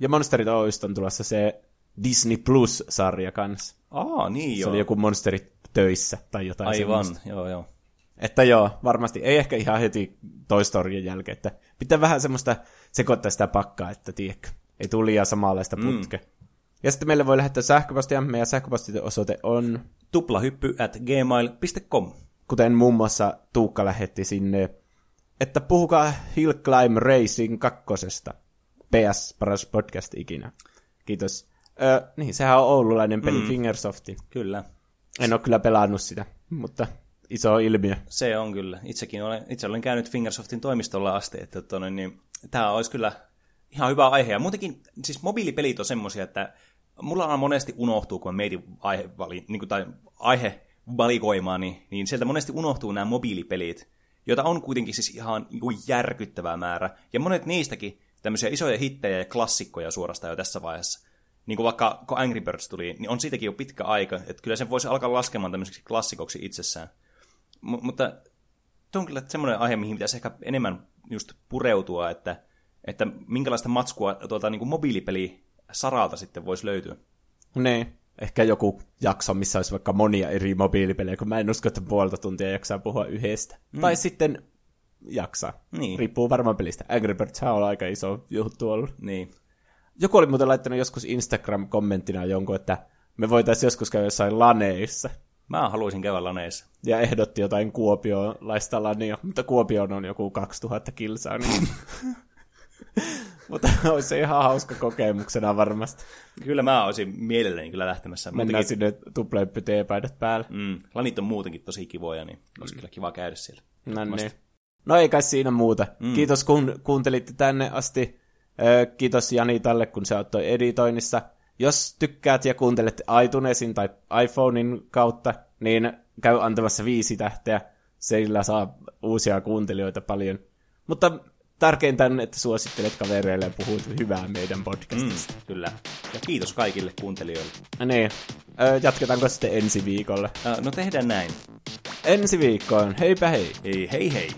Ja Monsterit Oystä on tulossa se Disney Plus-sarja kanssa. Aa, niin Se joo. oli joku Monsterit töissä tai jotain Aivan, semmoista. joo joo. Että joo, varmasti. Ei ehkä ihan heti Toy Storyn jälkeen, että pitää vähän semmoista sekoittaa sitä pakkaa, että tiedätkö, ei tule liian samanlaista putkea. Mm. Ja sitten meille voi lähettää sähköpostia. Meidän sähköpostiosoite on, Tuplahyppy at gmail.com. kuten muun muassa Tuukka lähetti sinne, että puhukaa Hill Climb Racing kakkosesta. PS, paras podcast ikinä. Kiitos. Ö, niin, sehän on oululainen peli mm. Fingersoftin. Kyllä. En ole kyllä pelannut sitä, mutta iso ilmiö. Se on kyllä. Itsekin olen, itse olen käynyt Fingersoftin toimistolla asti, että tonne, niin, tämä olisi kyllä ihan hyvä aihe. Ja muutenkin, siis mobiilipelit on semmoisia, että mulla on monesti unohtuu, kun mä mietin aihevali, niin kuin, tai aihevalikoimaa, niin, niin sieltä monesti unohtuu nämä mobiilipelit, joita on kuitenkin siis ihan niin kuin järkyttävä määrä. Ja monet niistäkin tämmöisiä isoja hittejä ja klassikkoja suorastaan jo tässä vaiheessa. Niin kuin vaikka kun Angry Birds tuli, niin on siitäkin jo pitkä aika, että kyllä sen voisi alkaa laskemaan tämmöiseksi klassikoksi itsessään. M- mutta tuo on kyllä semmoinen aihe, mihin pitäisi ehkä enemmän just pureutua, että, että minkälaista matskua tuolta niin kuin mobiilipeli saralta sitten voisi löytyä. Niin. Ehkä joku jakso, missä olisi vaikka monia eri mobiilipelejä, kun mä en usko, että puolta tuntia jaksaa puhua yhdestä. Mm. Tai sitten jaksaa. Niin. Riippuu varmaan pelistä. Angry Birds on aika iso juttu ollut. Niin. Joku oli muuten laittanut joskus Instagram-kommenttina jonkun, että me voitaisiin joskus käydä jossain laneissa. Mä haluaisin käydä laneissa. Ja ehdotti jotain Kuopiolaista lania, mutta Kuopioon on joku 2000 kilsaa. Niin... mutta olisi se ihan hauska kokemuksena varmasti. Kyllä mä olisin mielelläni kyllä lähtemässä. Mennään Muutenkin, sinne tupleippy teepaidat päällä. mm, lanit on muutenkin tosi kivoja, niin olisi kyllä kiva käydä siellä. No niin. No ei kai siinä muuta. Mm. Kiitos kun kuuntelitte tänne asti. Kiitos Jani tälle, kun se auttoi editoinnissa. Jos tykkäät ja kuuntelet iTunesin tai iPhonein kautta, niin käy antamassa viisi tähteä. Sillä saa uusia kuuntelijoita paljon. Mutta tärkeintä on, että suosittelet kavereille ja puhut hyvää meidän Mm, podcastista. kyllä. Ja kiitos kaikille kuuntelijoille. Mm. Niin. Ö, Jatketaanko sitten ensi viikolla? No tehdään näin. Ensi viikkoon. Heipä hei! Hei hei hei.